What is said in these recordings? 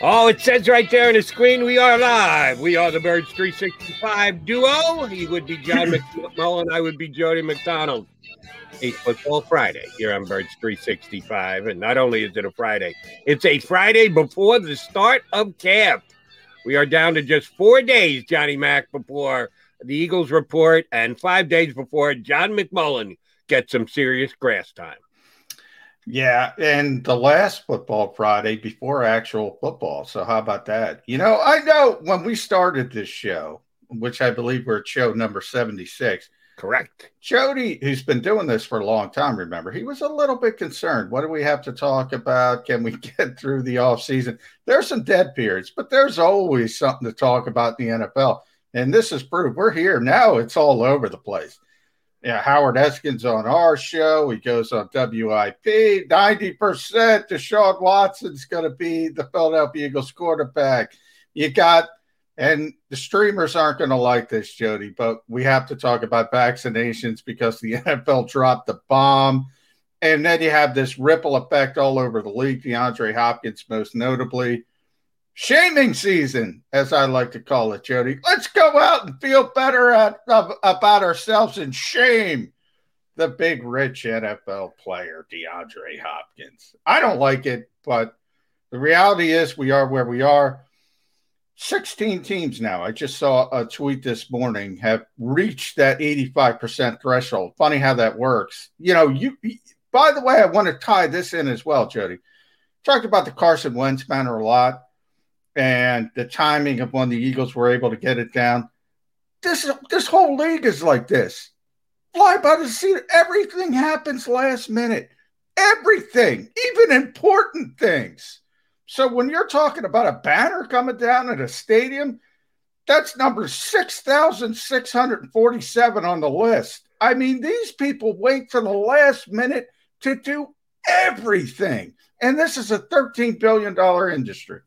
Oh, it says right there on the screen, we are live. We are the Birds 365 duo. He would be John McMullen. I would be Jody McDonald. A football Friday here on Birds 365. And not only is it a Friday, it's a Friday before the start of camp. We are down to just four days, Johnny Mack, before the Eagles report, and five days before John McMullen gets some serious grass time. Yeah, and the last football Friday before actual football. So how about that? You know, I know when we started this show, which I believe we're at show number 76. Correct. Jody, who's been doing this for a long time, remember, he was a little bit concerned. What do we have to talk about? Can we get through the off season? There's some dead periods, but there's always something to talk about in the NFL. And this is proof. We're here now. It's all over the place yeah, Howard Eskin's on our show. He goes on WIP. 90% Deshaun Watson's going to be the Philadelphia Eagles quarterback. You got, and the streamers aren't going to like this, Jody, but we have to talk about vaccinations because the NFL dropped the bomb. And then you have this ripple effect all over the league. DeAndre Hopkins, most notably shaming season, as I like to call it, Jody. Let's go out and feel better at, about ourselves and shame the big rich NFL player, DeAndre Hopkins. I don't like it, but the reality is we are where we are. 16 teams now. I just saw a tweet this morning have reached that 85% threshold. Funny how that works. You know, you by the way, I want to tie this in as well, Jody. Talked about the Carson Wentz banner a lot and the timing of when the Eagles were able to get it down. This this whole league is like this. Fly by the seat. Everything happens last minute. Everything, even important things. So when you're talking about a banner coming down at a stadium, that's number 6,647 on the list. I mean, these people wait for the last minute to do everything. And this is a $13 billion industry.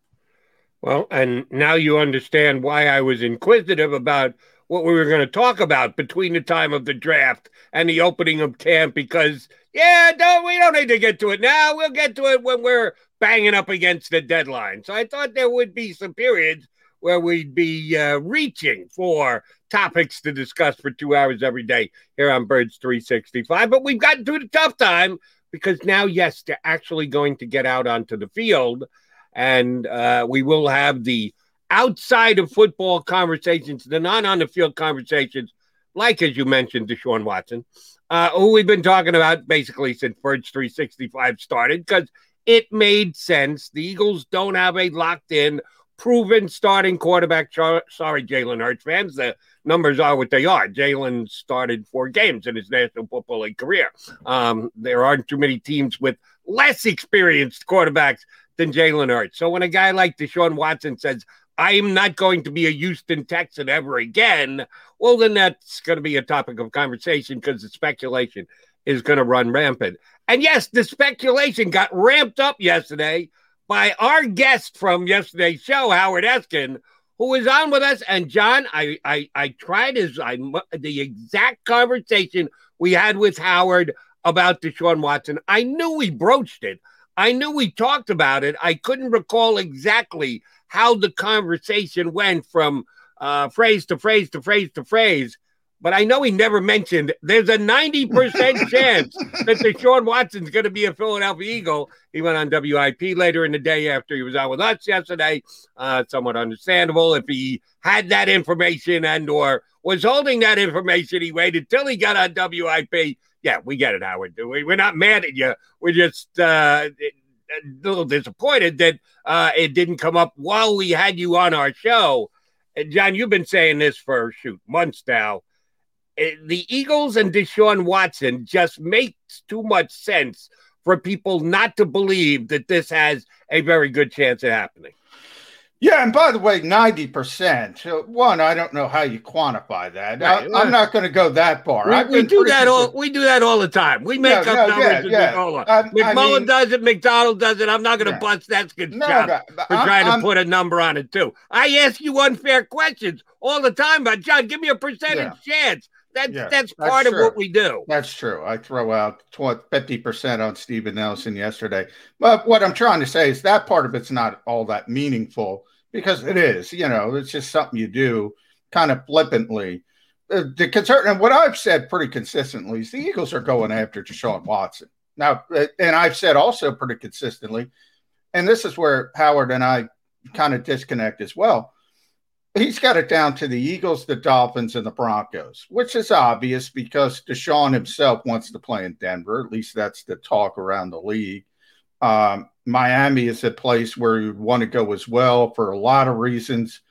Well, and now you understand why I was inquisitive about what we were going to talk about between the time of the draft and the opening of camp because yeah, no, we don't need to get to it now. We'll get to it when we're banging up against the deadline. So I thought there would be some periods where we'd be uh, reaching for topics to discuss for two hours every day here on Birds 365. But we've gotten through the tough time because now, yes, they're actually going to get out onto the field and uh, we will have the outside of football conversations, the non on the field conversations, like as you mentioned, Deshaun Watson, uh, who we've been talking about basically since Birds 365 started, because it made sense. The Eagles don't have a locked in, proven starting quarterback. Sorry, Jalen Hurts fans. The numbers are what they are. Jalen started four games in his National Football League career. Um, there aren't too many teams with less experienced quarterbacks than Jalen Hurts. So when a guy like Deshaun Watson says, I'm not going to be a Houston Texan ever again, well, then that's going to be a topic of conversation because the speculation is going to run rampant. And yes, the speculation got ramped up yesterday by our guest from yesterday's show, Howard Eskin, who was on with us. And John, I I, I tried his I the exact conversation we had with Howard about Deshaun Watson. I knew we broached it. I knew we talked about it. I couldn't recall exactly how the conversation went from uh, phrase to phrase to phrase to phrase. But I know he never mentioned there's a 90% chance that Deshaun Watson's going to be a Philadelphia Eagle. He went on WIP later in the day after he was out with us yesterday. Uh, somewhat understandable. If he had that information and or was holding that information, he waited till he got on WIP. Yeah, we get it, Howard. We, we're not mad at you. We're just uh, a little disappointed that uh, it didn't come up while we had you on our show. And John, you've been saying this for shoot months now. Eh, the Eagles and Deshaun Watson just makes too much sense for people not to believe that this has a very good chance of happening. Yeah, and by the way, ninety percent. One, I don't know how you quantify that. Right. I, am not going to go that far. We, we do that all. We do that all the time. We make no, up no, numbers. Yeah, yeah. Um, McMullen I mean, does it. McDonald does it. I'm not going to yeah. bust that good no, job for I'm, trying I'm, to put a number on it too. I ask you unfair questions all the time, but John, give me a percentage chance. That's yeah, that's part that's of what we do. That's true. I throw out fifty percent on Steven Nelson yesterday, but what I'm trying to say is that part of it's not all that meaningful because it is. You know, it's just something you do kind of flippantly. Uh, the concern and what I've said pretty consistently is the Eagles are going after Deshaun Watson now, uh, and I've said also pretty consistently, and this is where Howard and I kind of disconnect as well he's got it down to the Eagles, the Dolphins, and the Broncos, which is obvious because Deshaun himself wants to play in Denver. At least that's the talk around the league. Um, Miami is a place where you'd want to go as well for a lot of reasons.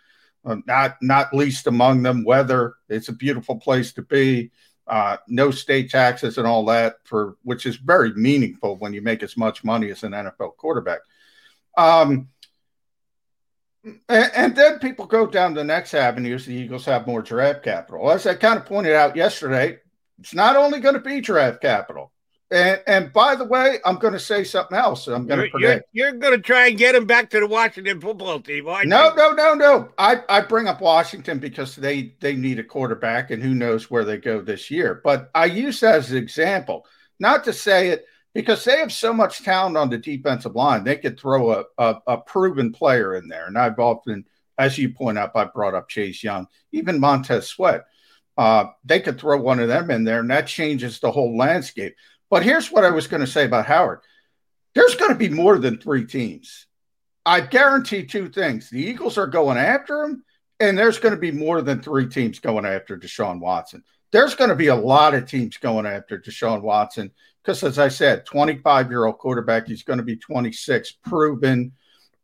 Uh, not not least among them weather. It's a beautiful place to be. Uh, no state taxes and all that for which is very meaningful when you make as much money as an NFL quarterback. Um, and, and, then people go down the next avenues. The Eagles have more draft capital. As I kind of pointed out yesterday, it's not only going to be draft capital. And, and by the way, I'm going to say something else. I'm going to predict. You're, you're, going to try and get him back to the Washington football team. no, no, no, no. I, I bring up Washington because they they need a quarterback, and who knows where they go this year. But I use that as an example, not to say it because they have so much talent on the defensive line. They could throw a, a, a, proven player in there. And I've often, as you point out, I brought up Chase Young, even Montez Sweat. Uh, they could throw one of them in there, and that changes the whole landscape. But here's what I was going to say about Howard there's going to be more than three teams. I guarantee two things the Eagles are going after him, and there's going to be more than three teams going after Deshaun Watson. There's going to be a lot of teams going after Deshaun Watson because as I said, 25 year old quarterback, he's going to be 26, proven.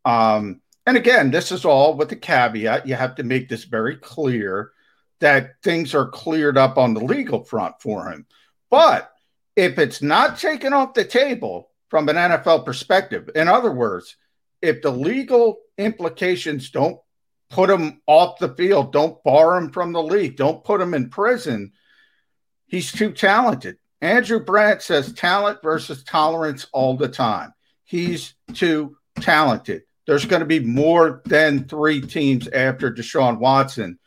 Um, and again, this is all with the caveat. You have to make this very clear that things are cleared up on the legal front for him. But if it's not taken off the table from an NFL perspective, in other words, if the legal implications don't put him off the field, don't bar him from the league, don't put him in prison, he's too talented. Andrew Brandt says talent versus tolerance all the time. He's too talented. There's going to be more than three teams after Deshaun Watson.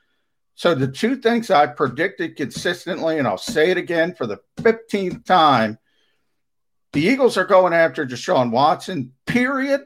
So the two things I predicted consistently, and I'll say it again for the 15th time, the Eagles are going after Deshaun Watson, period.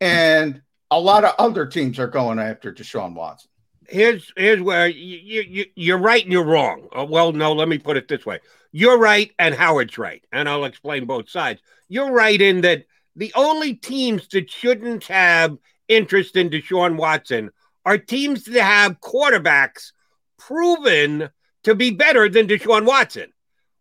And a lot of other teams are going after Deshaun Watson. Here's here's where you, you you're right and you're wrong. Uh, well, no, let me put it this way: you're right and Howard's right. And I'll explain both sides. You're right in that the only teams that shouldn't have interest in Deshaun Watson are teams that have quarterbacks proven to be better than Deshaun Watson,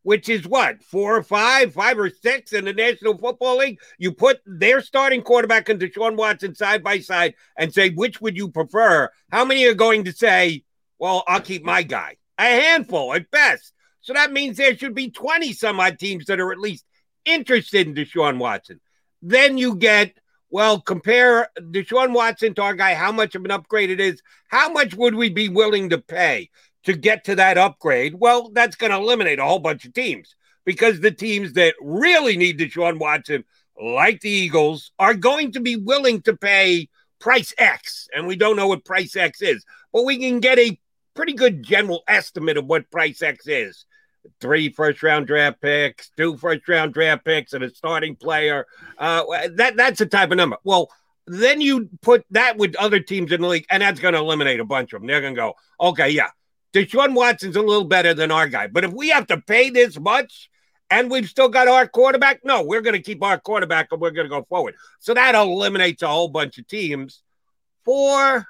which is what, four or five, five or six in the National Football League? You put their starting quarterback and Deshaun Watson side by side and say, which would you prefer? How many are going to say, well, I'll keep my guy? A handful at best. So that means there should be 20 some odd teams that are at least interested in Deshaun Watson. Then you get, well, compare Deshaun Watson to our guy, how much of an upgrade it is. How much would we be willing to pay to get to that upgrade? Well, that's going to eliminate a whole bunch of teams because the teams that really need Deshaun Watson, like the Eagles, are going to be willing to pay price X. And we don't know what price X is, but we can get a pretty good general estimate of what price X is. Three first round draft picks, two first round draft picks, and a starting player. Uh, that that's the type of number. Well, then you put that with other teams in the league, and that's going to eliminate a bunch of them. They're going to go, okay, yeah, Deshaun Watson's a little better than our guy. But if we have to pay this much and we've still got our quarterback, no, we're going to keep our quarterback and we're going to go forward. So that eliminates a whole bunch of teams. Four,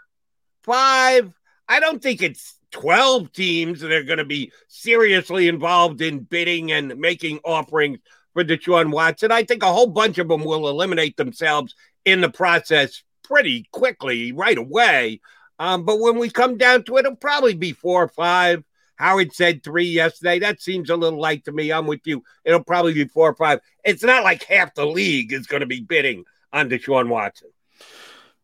five, I don't think it's 12 teams that are going to be seriously involved in bidding and making offerings for Deshaun Watson. I think a whole bunch of them will eliminate themselves in the process pretty quickly, right away. Um, but when we come down to it, it'll probably be four or five. Howard said three yesterday. That seems a little light to me. I'm with you. It'll probably be four or five. It's not like half the league is going to be bidding on Deshaun Watson.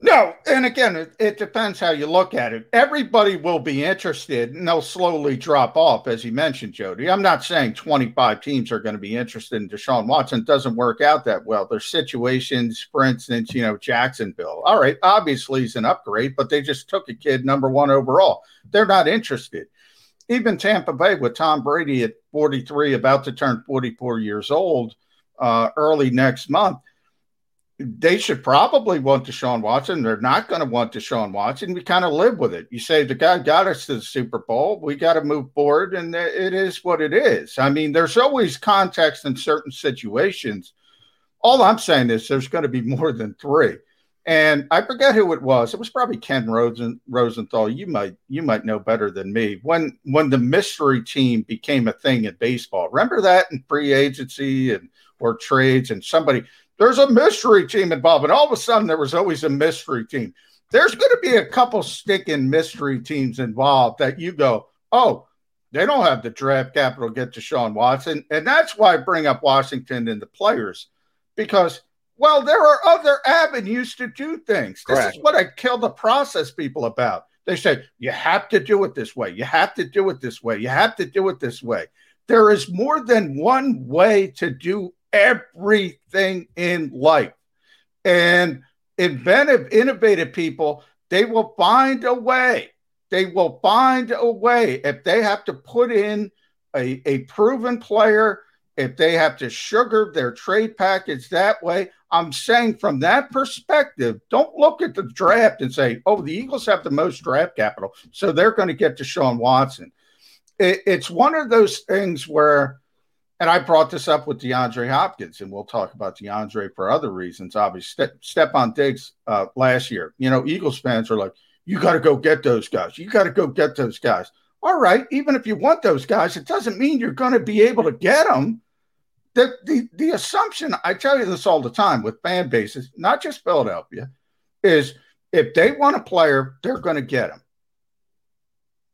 No, and again, it, it, depends how you look at it. Everybody will be interested, and they'll slowly drop off, as you mentioned, Jody. I'm not saying 25 teams are going to be interested in Deshaun Watson. It doesn't work out that well. There's situations, for instance, you know, Jacksonville. All right, obviously he's an upgrade, but they just took a kid number one overall. They're not interested. Even Tampa Bay with Tom Brady at 43, about to turn 44 years old uh, early next month they should probably want Deshaun Watson. They're not going to want Deshaun Watson. We kind of live with it. You say the guy got us to the Super Bowl. We got to move forward, and it is what it is. I mean, there's always context in certain situations. All I'm saying is there's going to be more than three. And I forget who it was. It was probably Ken Rosen, Rosenthal. You might you might know better than me. When when the mystery team became a thing in baseball, remember that in free agency and or trades, and somebody there's a mystery team involved. And all of a sudden, there was always a mystery team. There's going to be a couple sticking mystery teams involved that you go, oh, they don't have the draft capital to get Deshaun Watson. And that's why I bring up Washington and the players because, well, there are other avenues to do things. Correct. This is what I kill the process people about. They say, you have to do it this way. You have to do it this way. You have to do it this way. There is more than one way to do everything in life. And inventive, innovative people, they will find a way. They will find a way. If they have to put in a, a proven player, if they have to sugar their trade package that way, I'm saying from that perspective, don't look at the draft and say, oh, the Eagles have the most draft capital, so they're going to get Deshaun Watson. It, it's one of those things where and I brought this up with DeAndre Hopkins, and we'll talk about DeAndre for other reasons. Obviously, Ste- Stefon Diggs uh, last year. You know, Eagles fans are like, "You got to go get those guys. You got to go get those guys." All right, even if you want those guys, it doesn't mean you're going to be able to get them. The, the the assumption I tell you this all the time with fan bases, not just Philadelphia, is if they want a player, they're going to get him.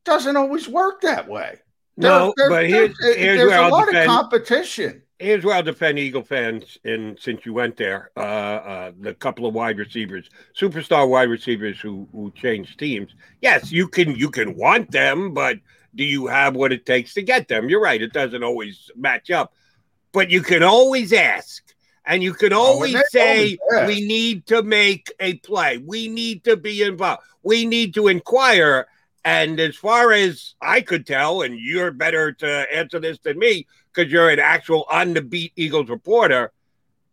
Doesn't always work that way. No, there, but here's, here's there's where a I'll lot defend, of competition. Here's where I'll defend Eagle fans, and since you went there, uh, uh, the couple of wide receivers, superstar wide receivers who who changed teams. Yes, you can you can want them, but do you have what it takes to get them? You're right; it doesn't always match up, but you can always ask. And you can always oh, say, always we need to make a play. We need to be involved. We need to inquire. And as far as I could tell, and you're better to answer this than me because you're an actual on the beat Eagles reporter,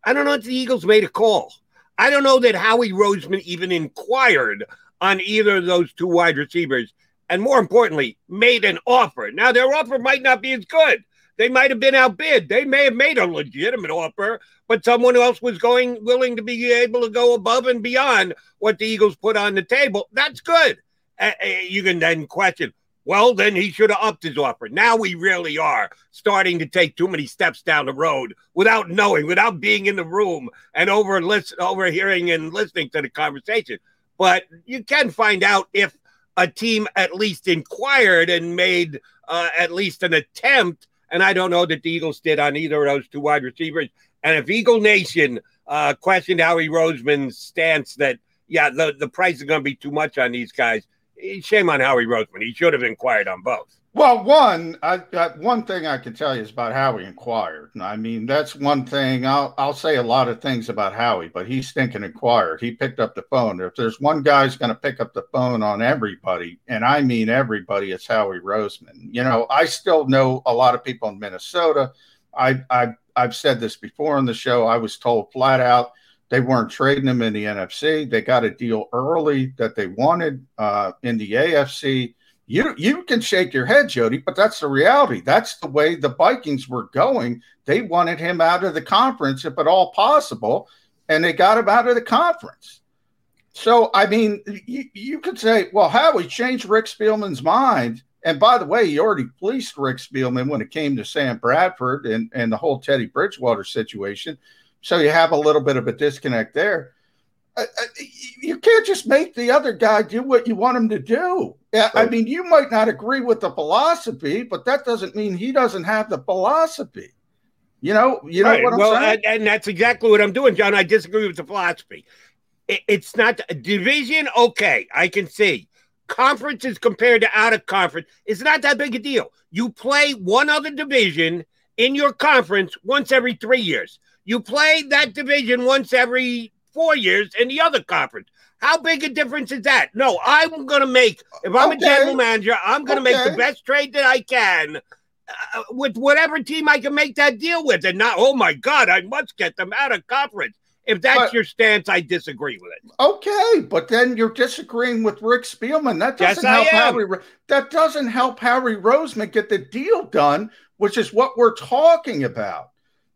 I don't know if the Eagles made a call. I don't know that Howie Roseman even inquired on either of those two wide receivers. And more importantly, made an offer. Now, their offer might not be as good. They might have been outbid. They may have made a legitimate offer, but someone else was going willing to be able to go above and beyond what the Eagles put on the table. That's good you can then question, well, then he should have upped his offer. Now we really are starting to take too many steps down the road without knowing, without being in the room and over overhearing and listening to the conversation. But you can find out if a team at least inquired and made uh, at least an attempt. And I don't know that the Eagles did on either of those two wide receivers. And if Eagle Nation uh, questioned Howie Roseman's stance that, yeah, the, the price is going to be too much on these guys, Eh, shame on Howie Roseman. He should have inquired on both. Well, one, I, I, one thing I can tell you is about Howie inquired. I mean, that's one thing. I'll I'll say a lot of things about Howie, but he's thinking inquired. He picked up the phone. If there's one guy who's going to pick up the phone on everybody, and I mean everybody, it's Howie Roseman. You know, I still know a lot of people in Minnesota. I I I've said this before on the show. I was told flat out they weren't trading him in the NFC. They got a deal early that they wanted uh, in the AFC you you can shake your head, Jody, but that's the reality. That's the way the Vikings were going. They wanted him out of the conference if at all possible, and they got him out of the conference. So, I mean, you, you could say, well, Howie changed Rick Spielman's mind. And by the way, he already fleeced Rick Spielman when it came to Sam Bradford and, and the whole Teddy Bridgewater situation. So you have a little bit of a disconnect there. Uh, uh, you can't just make the other guy do what you want him to do. I mean, you might not agree with the philosophy, but that doesn't mean he doesn't have the philosophy. You know, you know right. what I'm well, saying? And, and, that's exactly what I'm doing, John. I disagree with the philosophy. It, it's not division. Okay, I can see conferences compared to out of conference. It's not that big a deal. You play one other division in your conference once every three years. You play that division once every four years in the other conference. How big a difference is that? No, I'm going to make, if I'm okay. a general manager, I'm going to okay. make the best trade that I can uh, with whatever team I can make that deal with. And not, oh my God, I must get them out of conference. If that's but, your stance, I disagree with it. Okay, but then you're disagreeing with Rick Spielman. That doesn't yes, help Harry. That doesn't help Howie Roseman get the deal done, which is what we're talking about.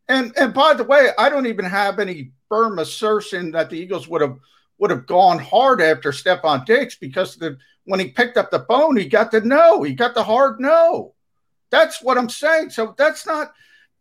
And and by the way, I don't even have any firm assertion that the Eagles would have would have gone hard after Stefon Diggs because the when he picked up the phone, he got the no, he got the hard no. That's what I'm saying. So that's not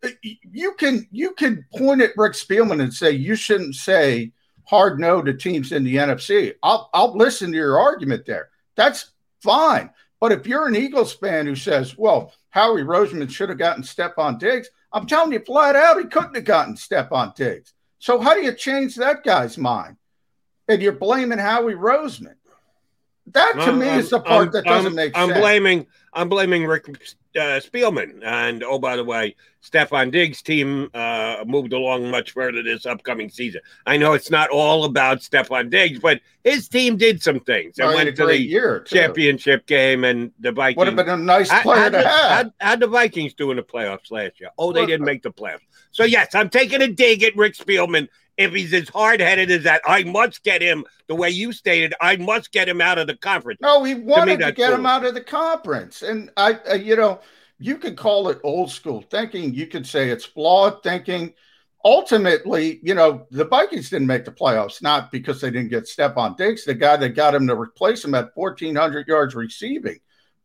uh, you can you can point at Rick Spielman and say you shouldn't say hard no to teams in the NFC. I'll I'll listen to your argument there. That's fine. But if you're an Eagles fan who says, well, Howie Roseman should have gotten Stefon Diggs, I'm telling you flat out, he couldn't have gotten Stefon Diggs. So how do you change that guy's mind? And you're blaming Howie Roseman. That to me is the part I'm, that doesn't I'm, make sense. I'm blaming I'm blaming Rick uh, Spielman. And oh, by the way, Stefon Diggs' team uh, moved along much further this upcoming season. I know it's not all about Stefon Diggs, but his team did some things and oh, went to the year, championship game. And the Vikings would have been a nice player to have. How the Vikings do in the playoffs last year? Oh, they didn't make the playoffs. So yes, I'm taking a dig at Rick Spielman if he's as hard headed as that, I must get him the way you stated. I must get him out of the conference. No, he wanted to, to get cool. him out of the conference, and I, uh, you know, you could call it old school thinking. You could say it's flawed thinking. Ultimately, you know, the Vikings didn't make the playoffs not because they didn't get Stefon Diggs, the guy that got him to replace him at 1,400 yards receiving.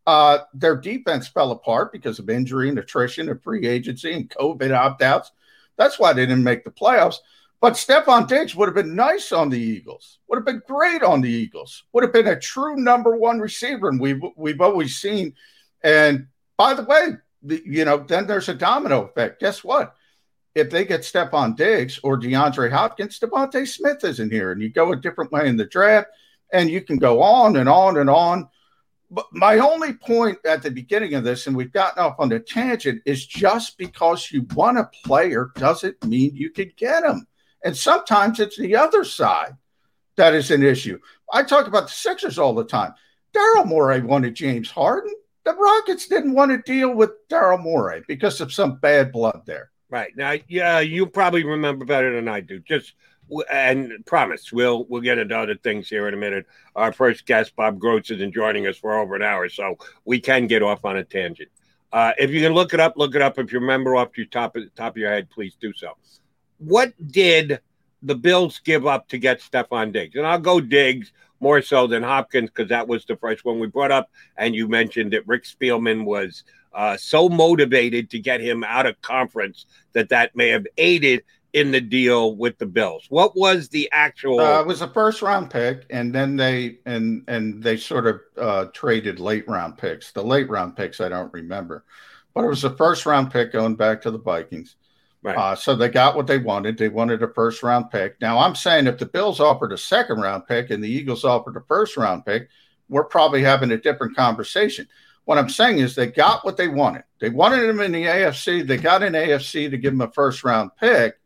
Uh, their defense fell apart because of injury and attrition and free agency and COVID opt outs. That's why they didn't make the playoffs. But Stefon Diggs would have been nice on the Eagles. Would have been great on the Eagles. Would have been a true number one receiver, and we've we've always seen. And by the way, the, you know, then there's a domino effect. Guess what? If they get Stefon Diggs or DeAndre Hopkins, DeVonta Smith isn't here, and you go a different way in the draft, and you can go on and on and on. But my only point at the beginning of this, and we've gotten off on a tangent, is just because you want a player doesn't mean you could get him. And sometimes it's the other side that is an issue. I talk about the Sixers all the time. Daryl Morey wanted James Harden. The Rockets didn't want to deal with Daryl Morey because of some bad blood there. Right now, yeah, you probably remember better than I do. Just and promise we'll we'll get into other things here in a minute. Our first guest, Bob Grotz, isn't joining us for over an hour, so we can get off on a tangent. Uh, if you can look it up, look it up. If you remember off your top top of your head, please do so what did the Bills give up to get Stefon Diggs? And I'll go Diggs more so than Hopkins because that was the first one we brought up. And you mentioned that Rick Spielman was uh, so motivated to get him out of conference that that may have aided in the deal with the Bills. What was the actual? Uh, it was a first round pick, and then they and and they sort of uh, traded late round picks. The late round picks I don't remember, but it was a first round pick going back to the Vikings. Right. Uh, so they got what they wanted. They wanted a first round pick. Now I'm saying if the Bills offered a second round pick and the Eagles offered a first round pick, we're probably having a different conversation. What I'm saying is they got what they wanted. They wanted him in the AFC. They got an AFC to give him a first round pick,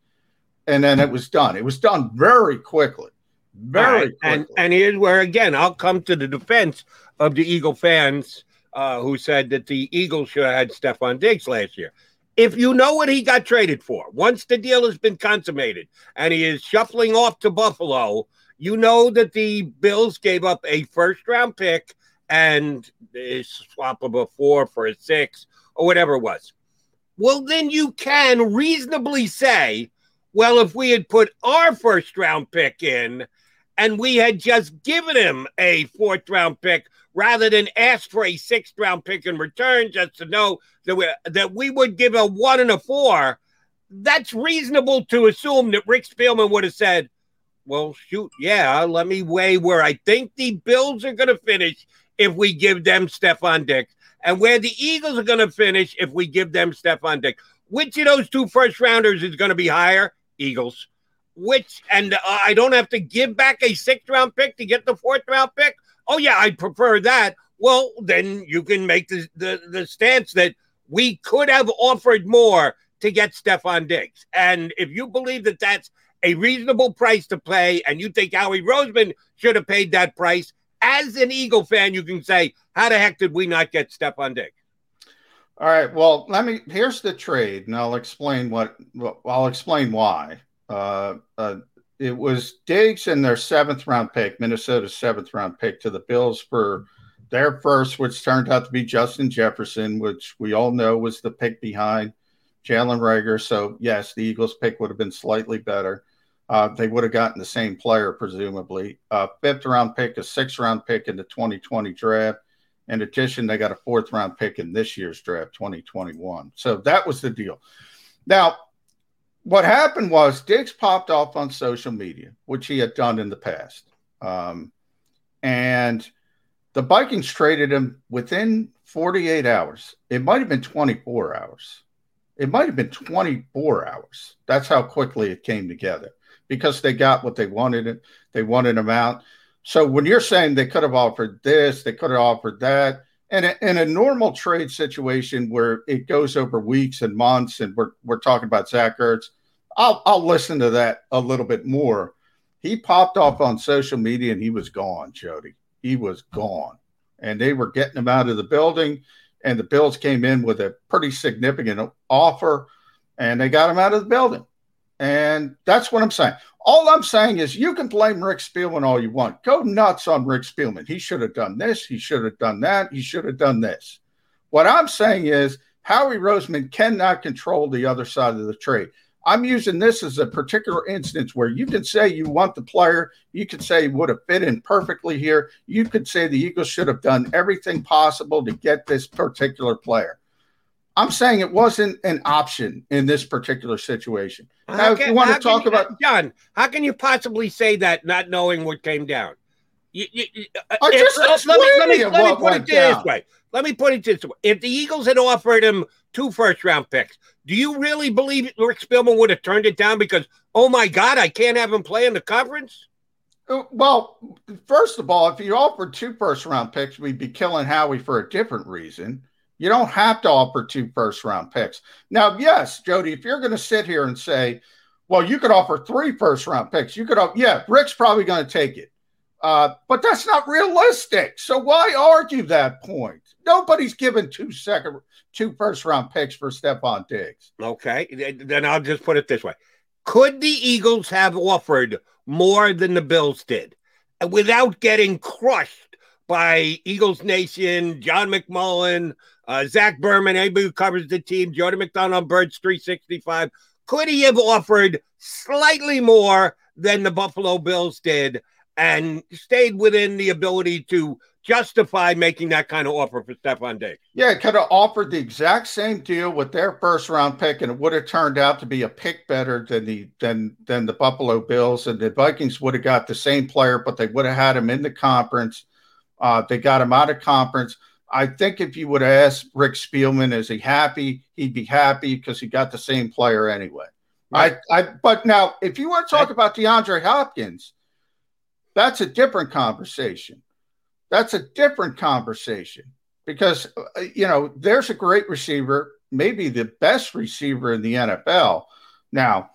and then it was done. It was done very quickly. Very right. quickly. And, and here's where, again, I'll come to the defense of the Eagle fans uh, who said that the Eagles should have had Stefon Diggs last year. If you know what he got traded for, once the deal has been consummated and he is shuffling off to Buffalo, you know that the Bills gave up a first round pick and a swap of a four for a six or whatever it was. Well, then you can reasonably say, well, if we had put our first round pick in and we had just given him a fourth round pick rather than ask for a sixth round pick in return just to know that we, that we would give a one and a four, that's reasonable to assume that Rick Spielman would have said, well, shoot, yeah, let me weigh where I think the Bills are going to finish if we give them Stefon Diggs and where the Eagles are going to finish if we give them Stefon Diggs. Which of those two first rounders is going to be higher? Eagles. Which, and uh, I don't have to give back a sixth round pick to get the fourth round pick oh yeah, I'd prefer that. Well, then you can make the, the, the stance that we could have offered more to get Stefon Diggs. And if you believe that that's a reasonable price to pay and you think Howie Roseman should have paid that price, as an Eagle fan, you can say, how the heck did we not get Stefon Diggs? All right. Well, let me. Here's the trade, and I'll explain what. I'll explain why. Uh, uh, it was Diggs and their seventh round pick, Minnesota's seventh round pick to the Bills for their first, which turned out to be Justin Jefferson, which we all know was the pick behind Jalen Reagor. So, yes, the Eagles pick would have been slightly better. Uh, they would have gotten the same player, presumably. Uh, fifth round pick, a sixth round pick in the 2020 draft. In addition, they got a fourth round pick in this year's draft, 2021. So that was the deal. Now, what happened was Diggs popped off on social media, which he had done in the past. Um, and the Vikings traded him within 48 hours. It might have been 24 hours. It might have been 24 hours. That's how quickly it came together because they got what they wanted. They wanted him out. So when you're saying they could have offered this, they could have offered that, and in a normal trade situation where it goes over weeks and months, and we're, we're talking about Zach Ertz, I'll, I'll listen to that a little bit more. He popped off on social media and he was gone, Jody. He was gone. And they were getting him out of the building. And the Bills came in with a pretty significant offer and they got him out of the building. And that's what I'm saying. All I'm saying is you can blame Rick Spielman all you want. Go nuts on Rick Spielman. He should have done this. He should have done that. He should have done this. What I'm saying is Howie Roseman cannot control the other side of the trade. I'm using this as a particular instance where you can say you want the player. You could say would have fit in perfectly here. You could say the Eagles should have done everything possible to get this particular player. I'm saying it wasn't an option in this particular situation. Now, can, if you want to talk you, about John, how can you possibly say that not knowing what came down? You, you, I just if, let me, let me, let me put it down. this way. Let me put it this way. If the Eagles had offered him two first round picks, do you really believe Rick Spielman would have turned it down because, oh my God, I can't have him play in the conference? Uh, well, first of all, if you offered two first round picks, we'd be killing Howie for a different reason. You don't have to offer two first round picks. Now, yes, Jody, if you're going to sit here and say, well, you could offer three first round picks, you could, yeah, Rick's probably going to take it. Uh, but that's not realistic. So why argue that point? Nobody's given two second, two first round picks for Stefon Diggs. Okay, then I'll just put it this way: Could the Eagles have offered more than the Bills did, without getting crushed by Eagles Nation, John McMullen, uh, Zach Berman, anybody who covers the team, Jordan McDonald, Birds three sixty five? Could he have offered slightly more than the Buffalo Bills did? and stayed within the ability to justify making that kind of offer for Stefon Diggs. Yeah, could have offered the exact same deal with their first round pick, and it would have turned out to be a pick better than the than than the Buffalo Bills, and the Vikings would have got the same player, but they would have had him in the conference. Uh, they got him out of conference. I think if you would have asked Rick Spielman, is he happy? He'd be happy because he got the same player anyway. Right. I, I, but now if you want to talk about DeAndre Hopkins, that's a different conversation. That's a different conversation. because uh, you know there's a great receiver, maybe the best receiver in the NFL. Now,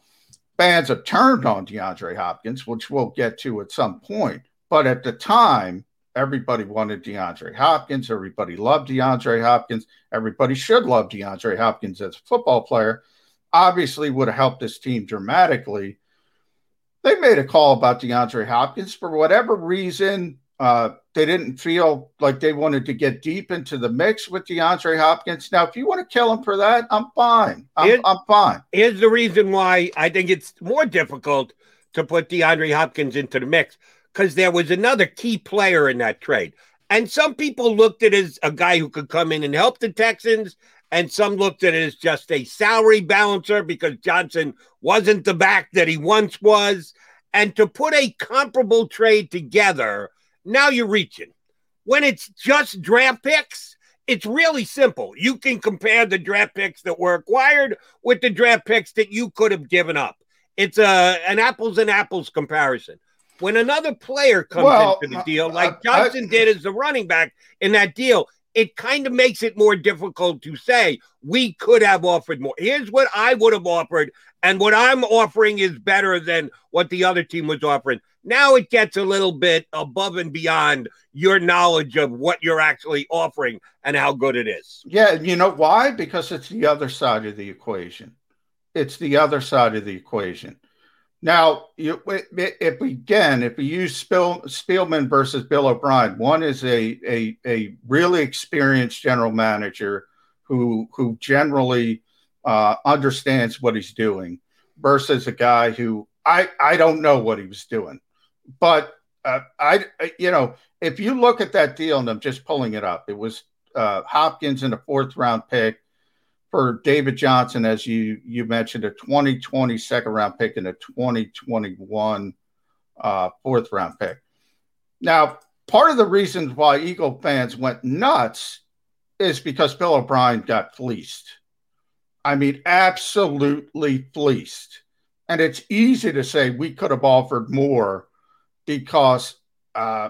fans have turned on DeAndre Hopkins, which we'll get to at some point. But at the time, everybody wanted DeAndre Hopkins. Everybody loved DeAndre Hopkins. Everybody should love DeAndre Hopkins as a football player. Obviously, would have helped this team dramatically. They made a call about DeAndre Hopkins for whatever reason. Uh, they didn't feel like they wanted to get deep into the mix with DeAndre Hopkins. Now, if you want to kill him for that, I'm fine. I'm, I'm fine. Here's the reason why I think it's more difficult to put DeAndre Hopkins into the mix because there was another key player in that trade. And some people looked at it as a guy who could come in and help the Texans, and some looked at it as just a salary balancer because Johnson wasn't the back that he once was. And to put a comparable trade together, now you're reaching. When it's just draft picks, it's really simple. You can compare the draft picks that were acquired with the draft picks that you could have given up. It's a an apples and apples comparison. When another player comes well, into the deal, like uh, Johnson I, did as the running back in that deal, it kind of makes it more difficult to say we could have offered more. Here's what I would have offered, and what I'm offering is better than what the other team was offering. Now it gets a little bit above and beyond your knowledge of what you're actually offering and how good it is. Yeah, you know why? Because it's the other side of the equation. It's the other side of the equation. Now, you, if we again, if we use Spiel, Spielman versus Bill O'Brien, one is a, a a really experienced general manager who who generally uh, understands what he's doing, versus a guy who I I don't know what he was doing, but uh, I you know if you look at that deal and I'm just pulling it up, it was uh, Hopkins in the fourth round pick, for David Johnson, as you you mentioned, a 2020 second round pick and a 2021 uh, fourth round pick. Now, part of the reasons why Eagle fans went nuts is because Bill O'Brien got fleeced. I mean, absolutely fleeced. And it's easy to say we could have offered more because uh,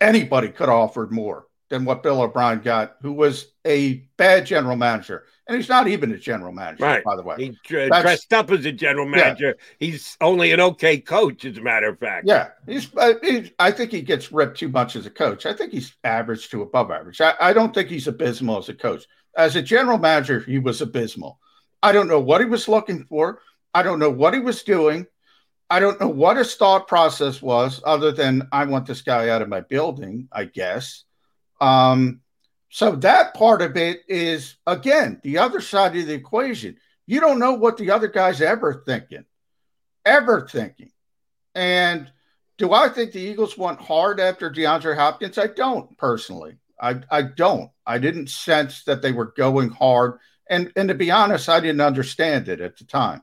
anybody could have offered more than what Bill O'Brien got, who was a bad general manager. And he's not even a general manager, right. by the way. He dressed up as a general manager. Yeah. He's only an okay coach, as a matter of fact. Yeah. He's, uh, he's, I think he gets ripped too much as a coach. I think he's average to above average. I, I don't think he's abysmal as a coach. As a general manager, he was abysmal. I don't know what he was looking for. I don't know what he was doing. I don't know what his thought process was, other than I want this guy out of my building, I guess. Um, so that part of it is again the other side of the equation. You don't know what the other guy's ever thinking, ever thinking. And do I think the Eagles went hard after DeAndre Hopkins? I don't personally. I, I don't. I didn't sense that they were going hard. And and to be honest, I didn't understand it at the time.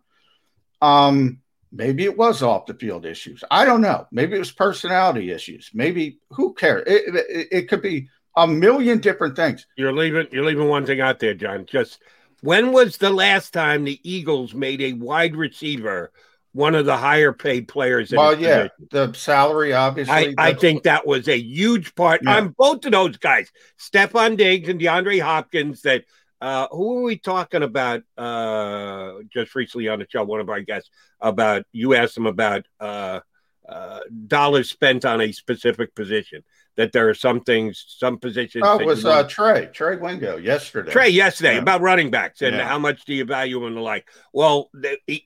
Um, maybe it was off the field issues. I don't know. Maybe it was personality issues. Maybe who cares? It, it, it could be a million different things. You're leaving you're leaving one thing out there, John. Just when was the last time the Eagles made a wide receiver one of the higher paid players? well, yeah, position? the salary obviously. I, I, think that was a huge part yeah. on both of those guys, Stefon Diggs and DeAndre Hopkins. That uh, who are we talking about uh, just recently on the show? One of our guests about you asked them about uh, uh dollars spent on a specific position that there are some things, some positions. Oh, it was uh, Trey, Trey Wingo yesterday. Trey yesterday yeah. about running backs and yeah. how much do you value them and the like. Well,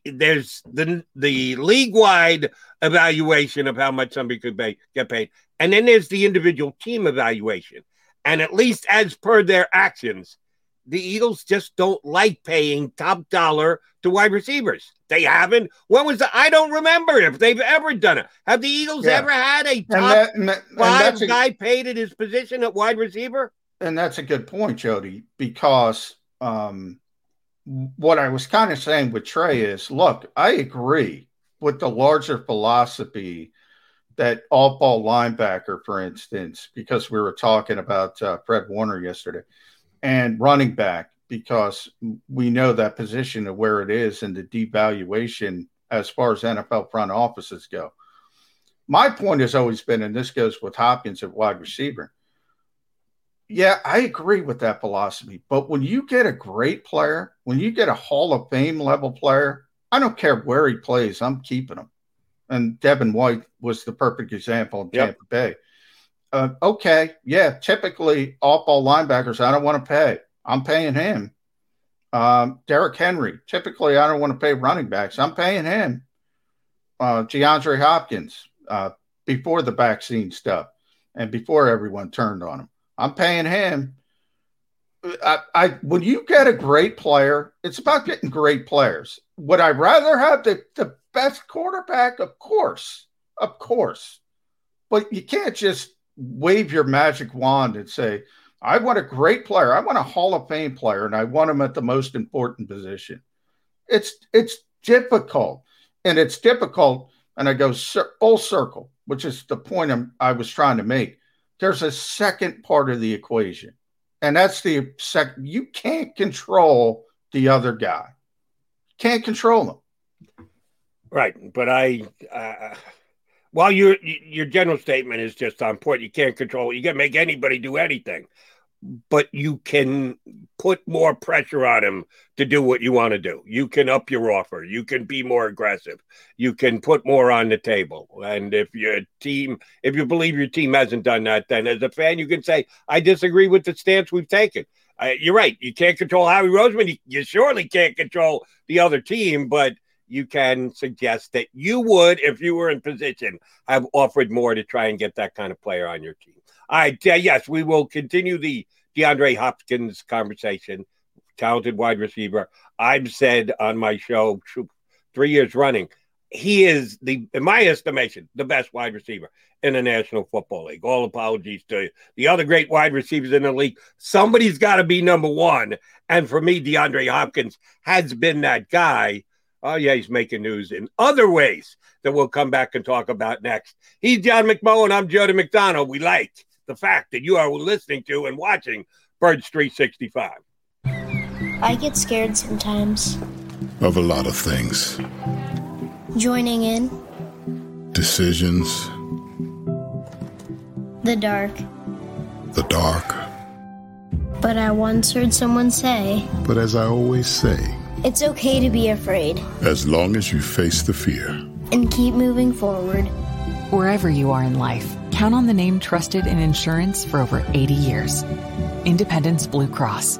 there's the the league wide evaluation of how much somebody could pay, get paid, and then there's the individual team evaluation. And at least as per their actions, the Eagles just don't like paying top dollar to wide receivers. They haven't. When was the? I don't remember if they've ever done it. Have the Eagles yeah. ever had a top and that, and that, five guy paid at his position at wide receiver? And that's a good point, Jody, because um, what I was kind of saying with Trey is, look, I agree with the larger philosophy that off ball linebacker, for instance, because we were talking about uh, Fred Warner yesterday and running back because we know that position of where it is and the devaluation as far as NFL front offices go. My point has always been, and this goes with Hopkins at wide receiver. Yeah, I agree with that philosophy. But when you get a great player, when you get a Hall of Fame level player, I don't care where he plays, I'm keeping him. And Devin White was the perfect example in Tampa yep. Bay. Uh, okay, yeah, typically off ball linebackers, I don't want to pay. I'm paying him. Um, Derrick Henry, typically I don't want to pay running backs. I'm paying him. Uh, DeAndre Hopkins, uh, before the vaccine stuff and before everyone turned on him. I'm paying him. I, I when you get a great player, it's about getting great players. Would I rather have the, the best quarterback? Of course, of course. But you can't just wave your magic wand and say, I want a great player. I want a Hall of Fame player, and I want him at the most important position. It's it's difficult, and it's difficult. And I go full circle, which is the point I'm, I was trying to make. There's a second part of the equation, and that's the second. You can't control the other guy. Can't control them. Right, but I. Uh while your your general statement is just on point, you can't control. You can make anybody do anything, but you can put more pressure on him to do what you want to do. You can up your offer. You can be more aggressive. You can put more on the table. And if your team, if you believe your team hasn't done that, then as a fan, you can say, "I disagree with the stance we've taken." Uh, you're right. You can't control Howie Roseman. You, you surely can't control the other team, but you can suggest that you would, if you were in position, have offered more to try and get that kind of player on your team. All right. Uh, yes, we will continue the DeAndre Hopkins conversation. Talented wide receiver. I've said on my show three years running, he is the, in my estimation, the best wide receiver in the National Football League. All apologies to the other great wide receivers in the league. Somebody's got to be number one. And for me, DeAndre Hopkins has been that guy. Oh, yeah, he's making news in other ways that we'll come back and talk about next. He's John McMullen. I'm Jody McDonald. We like the fact that you are listening to and watching Birds 365. I get scared sometimes. Of a lot of things. Joining in. Decisions. The dark. The dark. But I once heard someone say. But as I always say, it's okay to be afraid. As long as you face the fear. And keep moving forward. Wherever you are in life, count on the name trusted in insurance for over 80 years. Independence Blue Cross.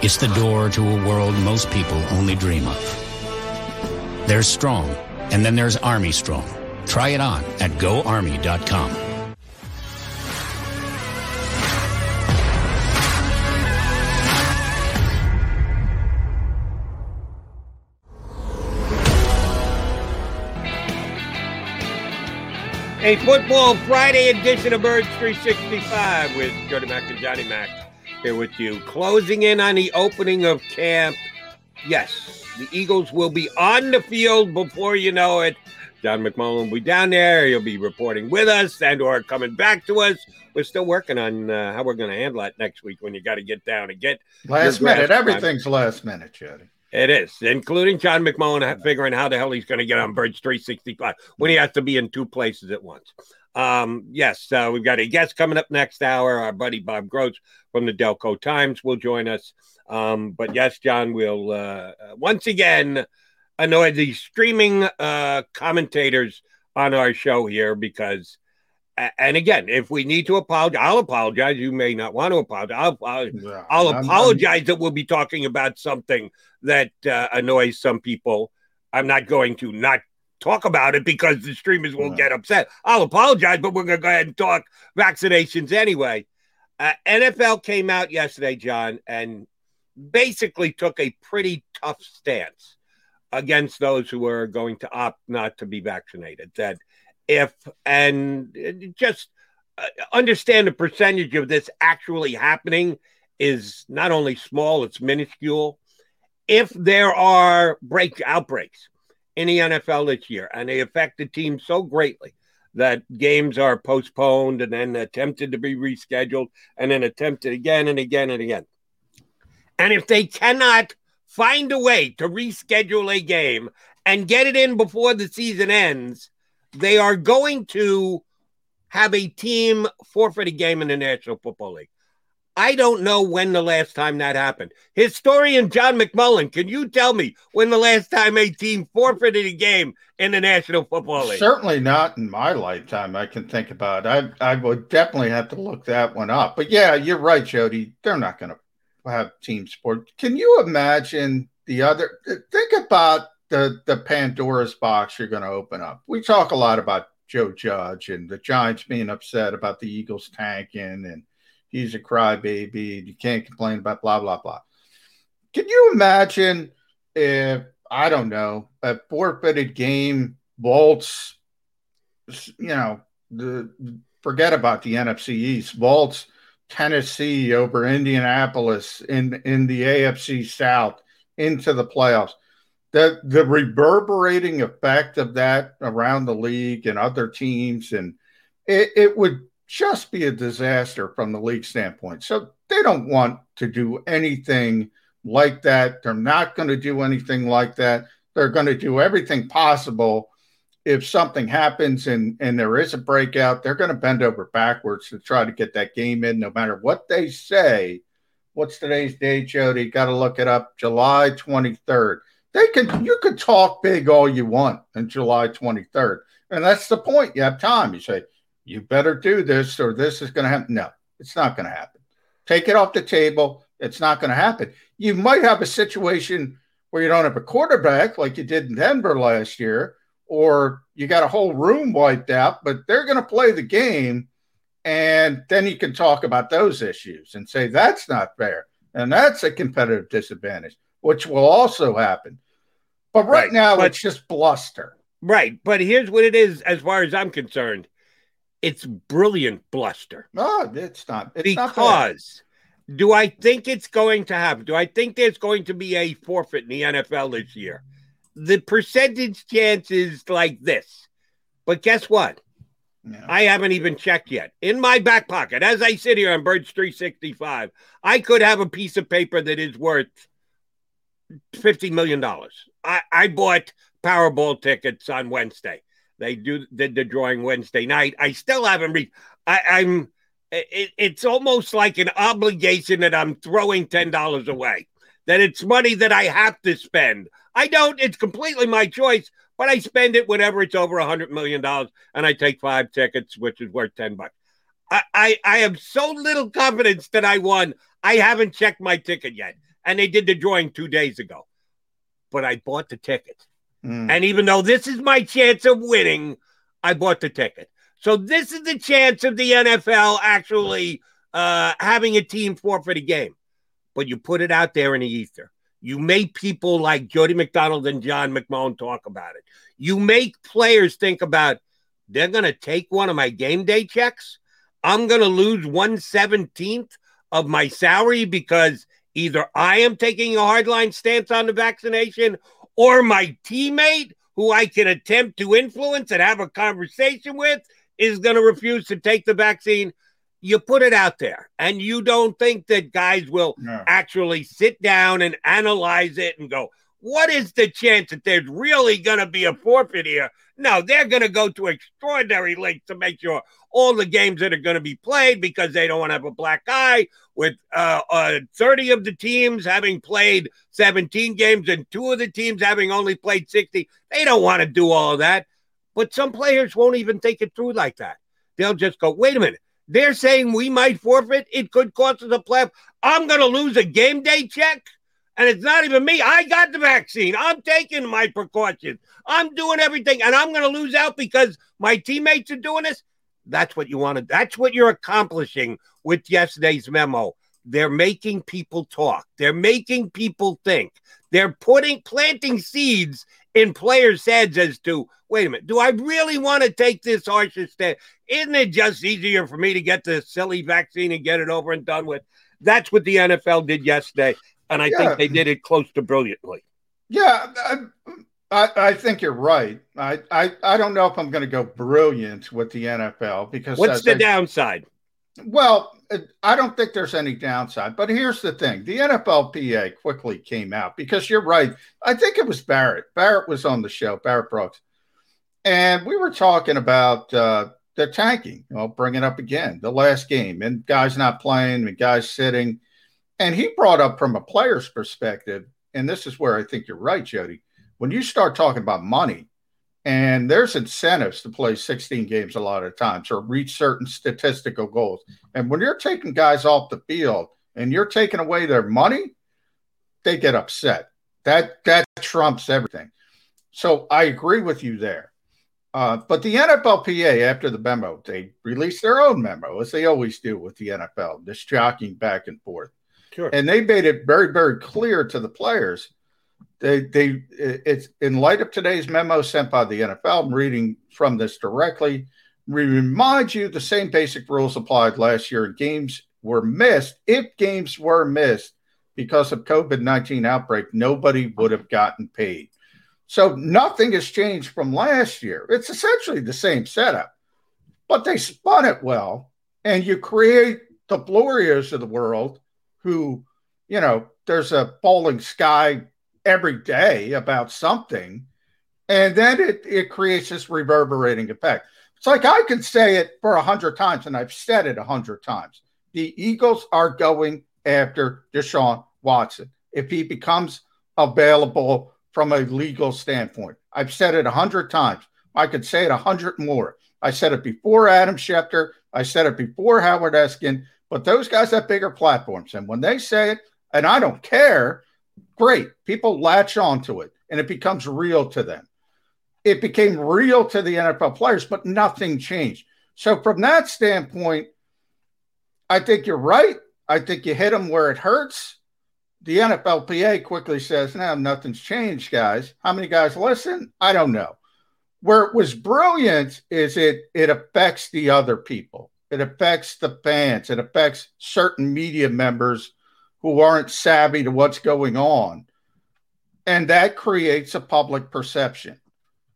It's the door to a world most people only dream of. There's Strong, and then there's Army Strong. Try it on at goarmy.com. A football Friday edition of Birds 365 with Jody Mack and Johnny Mack here with you. Closing in on the opening of camp. Yes, the Eagles will be on the field before you know it. John McMullen will be down there. He'll be reporting with us and or coming back to us. We're still working on uh, how we're going to handle it next week when you got to get down and get last minute. Everything's last minute, Jody. It is, including John McMullen figuring how the hell he's going to get on Birds 365 when he has to be in two places at once. Um, yes, uh, we've got a guest coming up next hour. Our buddy Bob Grotz from the Delco Times will join us. Um, but yes, John we'll uh, once again annoy the streaming uh, commentators on our show here because and again, if we need to apologize, I'll apologize. You may not want to apologize. I'll, I'll, yeah, I'll apologize I'm, that we'll be talking about something that uh, annoys some people. I'm not going to not talk about it because the streamers will get upset. I'll apologize, but we're going to go ahead and talk vaccinations anyway. Uh, NFL came out yesterday, John, and basically took a pretty tough stance against those who are going to opt not to be vaccinated. That if and just uh, understand the percentage of this actually happening is not only small, it's minuscule. If there are break outbreaks in the NFL this year and they affect the team so greatly that games are postponed and then attempted to be rescheduled and then attempted again and again and again. And if they cannot find a way to reschedule a game and get it in before the season ends, they are going to have a team forfeit a game in the National Football League. I don't know when the last time that happened. Historian John McMullen, can you tell me when the last time a team forfeited a game in the National Football League? Certainly not in my lifetime. I can think about. I I would definitely have to look that one up. But yeah, you're right, Jody. They're not going to have team sport. Can you imagine the other? Think about the the Pandora's box you're going to open up. We talk a lot about Joe Judge and the Giants being upset about the Eagles tanking and he's a crybaby. You can't complain about blah blah blah. Can you imagine if I don't know a forfeited game vaults? You know, the forget about the NFC East vaults Tennessee over Indianapolis in in the AFC South into the playoffs the the reverberating effect of that around the league and other teams and it, it would just be a disaster from the league standpoint. So they don't want to do anything like that. They're not going to do anything like that. They're going to do everything possible. If something happens and and there is a breakout they're going to bend over backwards to try to get that game in no matter what they say. What's today's date jody? Got to look it up. July 23rd they can you could talk big all you want on July 23rd. And that's the point. You have time. You say, you better do this or this is going to happen. No, it's not going to happen. Take it off the table. It's not going to happen. You might have a situation where you don't have a quarterback like you did in Denver last year, or you got a whole room wiped out, but they're going to play the game. And then you can talk about those issues and say that's not fair. And that's a competitive disadvantage which will also happen. But right, right. now, but, it's just bluster. Right. But here's what it is, as far as I'm concerned it's brilliant bluster. No, it's not. It's because not do I think it's going to happen? Do I think there's going to be a forfeit in the NFL this year? The percentage chance is like this. But guess what? I haven't even checked yet. In my back pocket, as I sit here on Birds 365, I could have a piece of paper that is worth fifty million dollars. I, I bought Powerball tickets on Wednesday. They do did the drawing Wednesday night. I still haven't read. I, I'm. It, it's almost like an obligation that I'm throwing ten dollars away. That it's money that I have to spend. I don't. It's completely my choice, but I spend it whenever it's over a hundred million dollars, and I take five tickets, which is worth ten bucks. I, I, I have so little confidence that I won. I haven't checked my ticket yet. And they did the drawing two days ago. But I bought the ticket. Mm. And even though this is my chance of winning, I bought the ticket. So this is the chance of the NFL actually uh, having a team forfeit a game. But you put it out there in the ether. You make people like Jody McDonald and John McMullen talk about it. You make players think about they're going to take one of my game day checks. I'm going to lose one seventeenth of my salary because either I am taking a hardline stance on the vaccination or my teammate who I can attempt to influence and have a conversation with is going to refuse to take the vaccine. You put it out there, and you don't think that guys will no. actually sit down and analyze it and go, what is the chance that there's really going to be a forfeit here? No, they're going to go to extraordinary lengths to make sure all the games that are going to be played because they don't want to have a black eye with uh, uh, 30 of the teams having played 17 games and two of the teams having only played 60. They don't want to do all of that. But some players won't even think it through like that. They'll just go, wait a minute. They're saying we might forfeit. It could cost us a playoff. I'm going to lose a game day check and it's not even me. I got the vaccine. I'm taking my precautions. I'm doing everything, and I'm going to lose out because my teammates are doing this. That's what you want wanted. That's what you're accomplishing with yesterday's memo. They're making people talk. They're making people think. They're putting planting seeds in players' heads as to wait a minute, do I really want to take this harsher step? Isn't it just easier for me to get the silly vaccine and get it over and done with? That's what the NFL did yesterday and I yeah. think they did it close to brilliantly. Yeah, I, I, think you're right. I, I, I don't know if I'm going to go brilliant with the NFL because what's the I, downside? Well, I don't think there's any downside. But here's the thing: the NFLPA quickly came out because you're right. I think it was Barrett. Barrett was on the show, Barrett Brooks, and we were talking about uh, the tanking. I'll bring it up again. The last game and guys not playing and guys sitting and he brought up from a player's perspective, and this is where I think you're right, Jody. When you start talking about money, and there's incentives to play 16 games a lot of times or reach certain statistical goals. And when you're taking guys off the field and you're taking away their money, they get upset. That that trumps everything. So I agree with you there. Uh, but the NFLPA, after the memo, they released their own memo, as they always do with the NFL, just jockeying back and forth. Sure. And they made it very, very clear to the players. They, they, it's in light of today's memo sent by the NFL. I'm reading from this directly. We remind you the same basic rules applied last year. Games were missed. If games were missed because of COVID 19 outbreak, nobody would have gotten paid. So nothing has changed from last year. It's essentially the same setup, but they spun it well. And you create the Florias of the world who, you know, there's a falling sky every day about something. And then it, it creates this reverberating effect. It's like I can say it for a hundred times, and I've said it a hundred times. The Eagles are going after Deshaun Watson if he becomes available from a legal standpoint. I've said it a hundred times. I could say it a hundred more. I said it before Adam Schefter. I said it before Howard Eskin. But those guys have bigger platforms. And when they say it, and I don't care, great. People latch onto it and it becomes real to them. It became real to the NFL players, but nothing changed. So, from that standpoint, I think you're right. I think you hit them where it hurts. The NFLPA quickly says, "Now nothing's changed, guys." How many guys listen? I don't know. Where it was brilliant is it it affects the other people. It affects the fans. It affects certain media members who aren't savvy to what's going on. And that creates a public perception.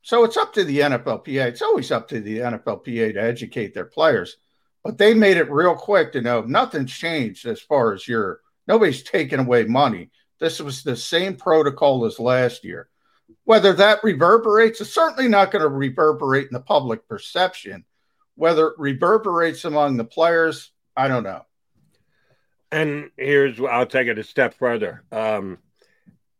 So it's up to the NFLPA. It's always up to the NFLPA to educate their players. But they made it real quick to know nothing's changed as far as your nobody's taken away money. This was the same protocol as last year. Whether that reverberates, it's certainly not going to reverberate in the public perception whether it reverberates among the players, I don't know. And here's I'll take it a step further. Um,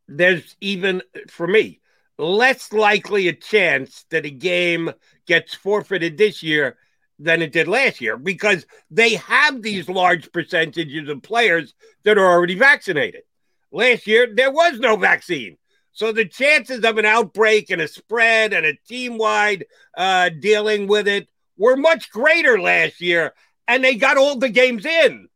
there's even for me less likely a chance that a game gets forfeited this year than it did last year because they have these large percentages of players that are already vaccinated. Last year, there was no vaccine. So the chances of an outbreak and a spread and a team wide uh, dealing with it were much greater last year, and they got all the games in.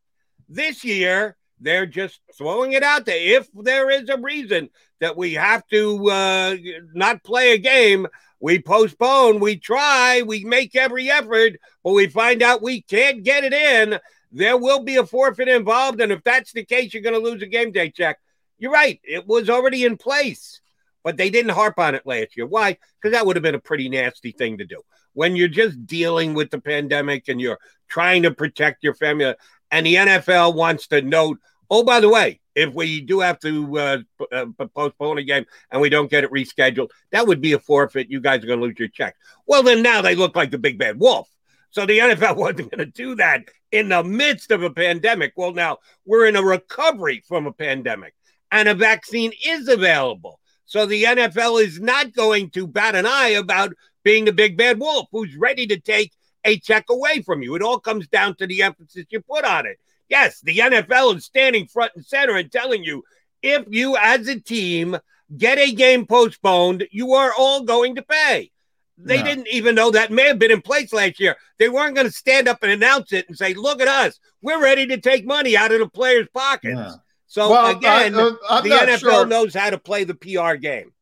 This year, they're just throwing it out there. If there is a reason that we have to uh, not play a game, we postpone, we try, we make every effort, but we find out we can't get it in. There will be a forfeit involved. And if that's the case, you're going to lose a game day check. You're right. It was already in place, but they didn't harp on it last year. Why? Because that would have been a pretty nasty thing to do. When you're just dealing with the pandemic and you're trying to protect your family, and the NFL wants to note, oh, by the way, if we do have to uh, uh, postpone a game and we don't get it rescheduled, that would be a forfeit. You guys are going to lose your check. Well, then now they look like the big bad wolf. So the NFL wasn't going to do that in the midst of a pandemic. Well, now we're in a recovery from a pandemic and a vaccine is available. So the NFL is not going to bat an eye about being the big bad wolf who's ready to take a check away from you. It all comes down to the emphasis you put on it. Yes, the NFL is standing front and center and telling you if you, as a team, get a game postponed, you are all going to pay. They didn't even know that may have been in place last year. They weren't going to stand up and announce it and say, "Look at us, we're ready to take money out of the players' pockets." So well, again, I, uh, the NFL sure. knows how to play the PR game.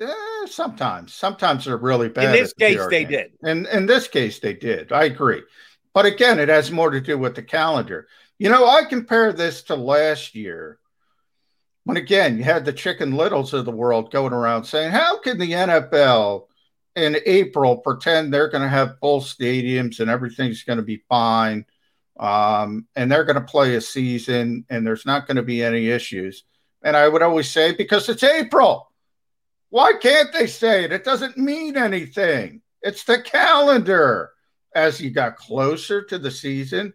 Eh, sometimes, sometimes they're really bad. In this case, the they game. did. And in this case, they did. I agree. But again, it has more to do with the calendar. You know, I compare this to last year when, again, you had the chicken littles of the world going around saying, How can the NFL in April pretend they're going to have full stadiums and everything's going to be fine? Um, and they're going to play a season and there's not going to be any issues. And I would always say, Because it's April. Why can't they say it? It doesn't mean anything. It's the calendar. As you got closer to the season,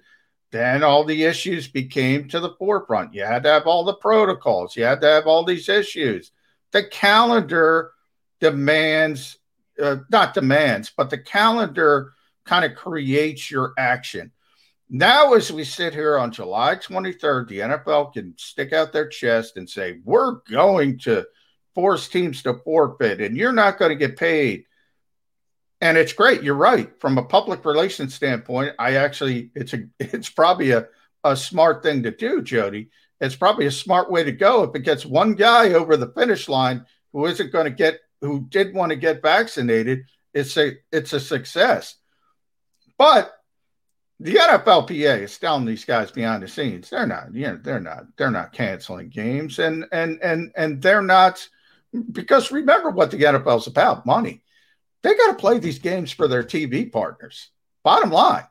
then all the issues became to the forefront. You had to have all the protocols, you had to have all these issues. The calendar demands, uh, not demands, but the calendar kind of creates your action. Now, as we sit here on July 23rd, the NFL can stick out their chest and say, We're going to force teams to forfeit, and you're not going to get paid and it's great. You're right. From a public relations standpoint, I actually it's a it's probably a, a smart thing to do, Jody. It's probably a smart way to go if it gets one guy over the finish line who isn't going to get who did want to get vaccinated. It's a it's a success. But the NFLPA is telling these guys behind the scenes they're not you know they're not they're not canceling games and and and and they're not because remember what the NFL's about money they got to play these games for their TV partners. Bottom line.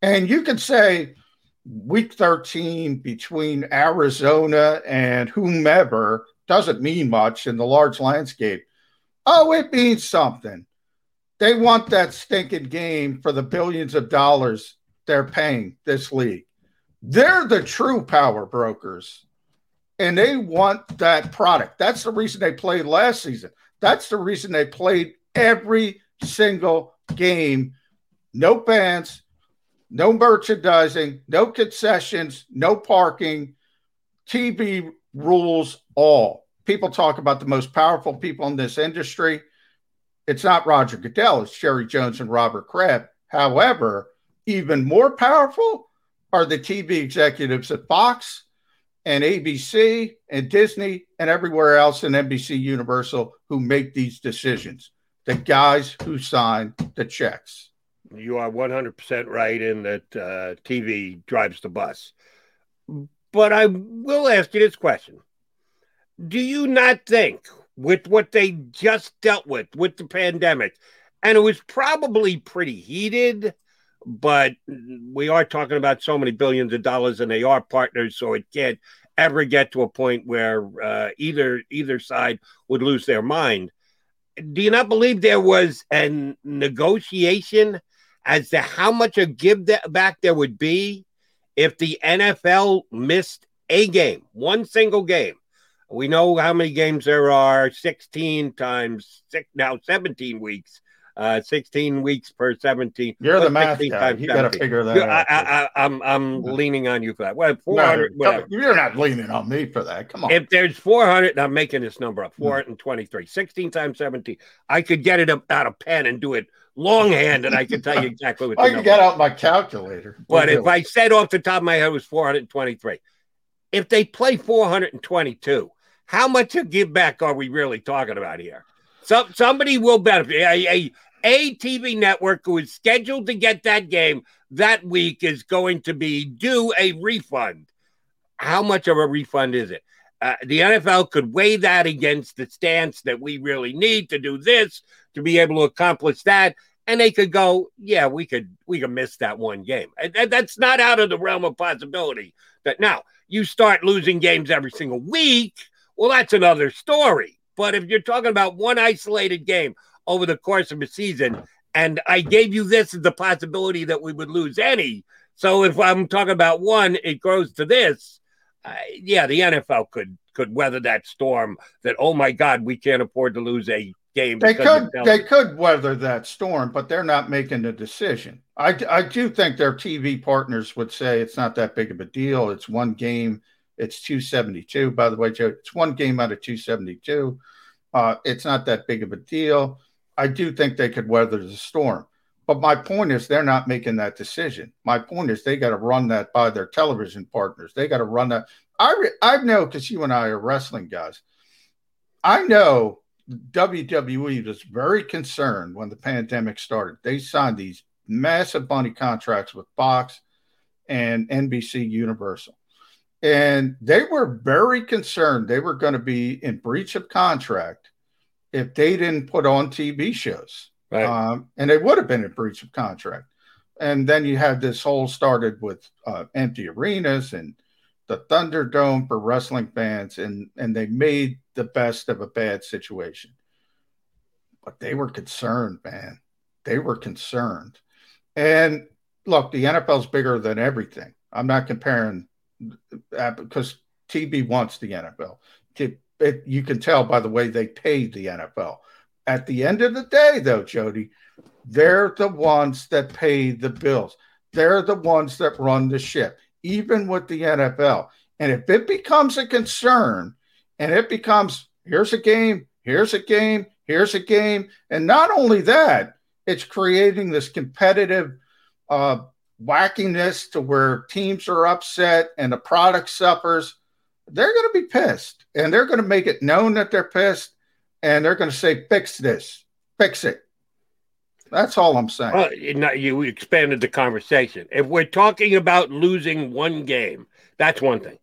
And you can say week 13 between Arizona and whomever doesn't mean much in the large landscape. Oh, it means something. They want that stinking game for the billions of dollars they're paying this league. They're the true power brokers and they want that product. That's the reason they played last season. That's the reason they played every single game. No fans, no merchandising, no concessions, no parking, TV rules all. People talk about the most powerful people in this industry. It's not Roger Goodell, it's Jerry Jones and Robert Kraft. However, even more powerful are the TV executives at Fox and ABC and Disney and everywhere else in NBC Universal who make these decisions the guys who sign the checks. You are 100% right in that uh, TV drives the bus. But I will ask you this question Do you not think, with what they just dealt with, with the pandemic, and it was probably pretty heated, but we are talking about so many billions of dollars and they are partners, so it can't ever get to a point where uh, either either side would lose their mind do you not believe there was a negotiation as to how much a give back there would be if the NFL missed a game, one single game? We know how many games there are 16 times six, now 17 weeks. Uh, 16 weeks per 17. You're the math 16 guy. You got to figure that You- out. I, I, I, I'm I'm leaning on you for that. Well, No, 400. whatever. you're not leaning on me for that. Come on. If there's 400, and I'm making this number up, 423, 16 times 17, I could get it out of pen and do it longhand, and I can tell you exactly what the I can get out my calculator. But if I said off the top of my head it was 423, if they play 422, how much of give back are we really talking about here? Some somebody will benefit. A, a, a TV network who is scheduled to get that game that week is going to be due a refund. How much of a refund is it? Uh, the NFL could weigh that against the stance that we really need to do this to be able to accomplish that, and they could go, yeah, we could we could miss that one game. And- that's not out of the realm of possibility. That now you start losing games every single week, well, that's another story. But if you're talking about one isolated game over the course of a season, and I gave you this as the possibility that we would lose any. So if I'm talking about one, it grows to this. Uh, yeah, the NFL could could weather that storm. That oh my God, we can't afford to lose a game. They could they could weather that storm, but they're not making the decision. I, I do think their TV partners would say it's not that big of a deal. It's one game. It's 272. By the way, Joe, it's one game out of 272. Uh, it's not that big of a deal. I do think they could weather the storm. But my point is, they're not making that decision. My point is, they got to run that by their television partners. They got to run that. I re- I know because you and I are wrestling guys. I know WWE was very concerned when the pandemic started. They signed these massive money contracts with Fox and NBC Universal. And they were very concerned they were going to be in breach of contract if they didn't put on TV shows. Right. Um, and they would have been in breach of contract. And then you had this whole started with uh, empty arenas and the Thunderdome for wrestling fans, and and they made the best of a bad situation. But they were concerned, man. They were concerned. And look, the NFL's bigger than everything. I'm not comparing uh, because TV wants the NFL. It- you can tell by the way they pay the NFL. At the end of the day, though, Jody, they're the ones that pay the bills. They're the ones that run the ship, even with the NFL. And if it becomes a concern and it becomes here's a game, here's a game, here's a game, and not only that, it's creating this competitive uh, wackiness to where teams are upset and the product suffers. They're going to be pissed and they're going to make it known that they're pissed and they're going to say, fix this, fix it. That's all I'm saying. Well, you, know, you expanded the conversation. If we're talking about losing one game, that's one thing.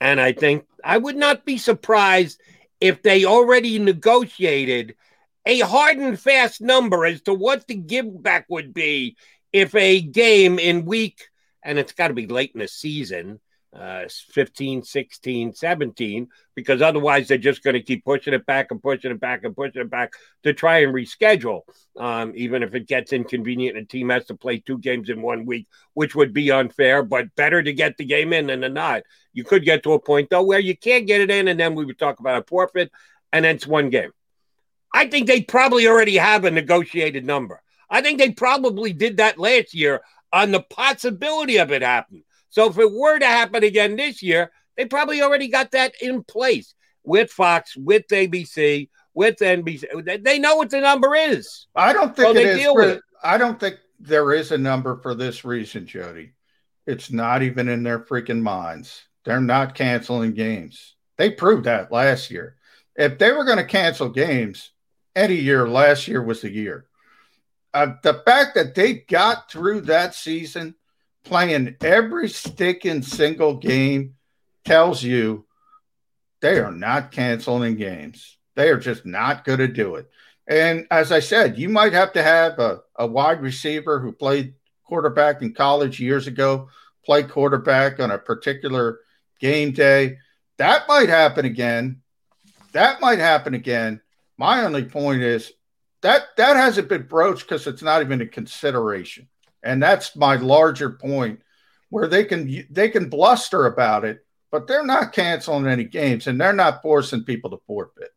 And I think I would not be surprised if they already negotiated a hard and fast number as to what the give back would be if a game in week, and it's got to be late in the season, uh, 15, 16, 17, because otherwise they're just going to keep pushing it back and pushing it back and pushing it back to try and reschedule. Um, even if it gets inconvenient a team has to play two games in one week, which would be unfair, but better to get the game in than to not. You could get to a point, though, where you can't get it in, and then we would talk about a forfeit, and it's one game. I think they probably already have a negotiated number. I think they probably did that last year on the possibility of it happening. So if it were to happen again this year, they probably already got that in place with Fox, with ABC, with NBC. They- know what the number is. I don't think So they deal for- with it. I don't think there is a number for this reason, Jody. It's not even in their freaking minds. They're not canceling games. They proved that last year. If they were going to cancel games, any year last year was the year. Uh, the fact that they got through that season playing every sticking single game tells you they are not canceling games. They are just not going to do it. And as I said, you might have to have a, a wide receiver who played quarterback in college years ago, play quarterback on a particular game day. That might happen again. That might happen again. My only point is that that hasn't been broached because it's not even a consideration. And that's my larger point where they can they can bluster about it, but they're not canceling any games and they're not forcing people to forfeit.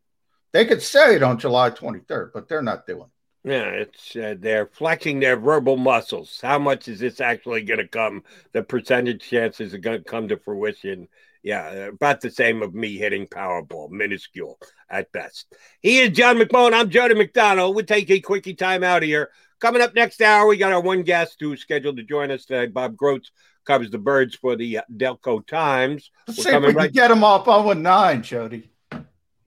They could say it on July 23rd, but they're not doing. it. Yeah, it's uh, they're flexing their verbal muscles. How much is this actually going to come? The percentage chances are going to come to fruition. Yeah, about the same of me hitting Powerball, minuscule at best. He is John McMullen. I'm Jody McDonald. We'll take a quickie time out here. Coming up next hour, we got our one guest who's scheduled to join us today. Bob Grotz covers the birds for the uh, Delco Times. Let's see if we right- can get him off 0 9, Jody.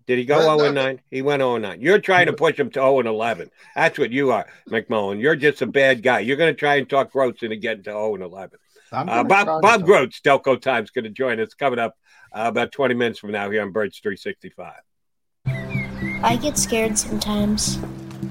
Did he go 0 9? He went 0 9. You're trying to push him to 0 11. That's what you are, McMullen. You're just a bad guy. You're going to try and talk Grotz into getting to 0 11. Uh, Bob, Bob Grotz, Delco Times, going to join us coming up uh, about 20 minutes from now here on Birds 365. I get scared sometimes.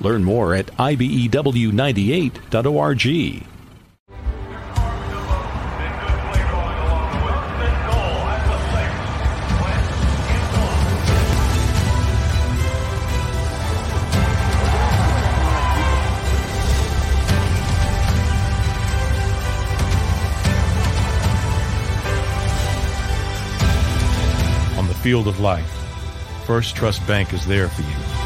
Learn more at ibew98.org. On the field of life, First Trust Bank is there for you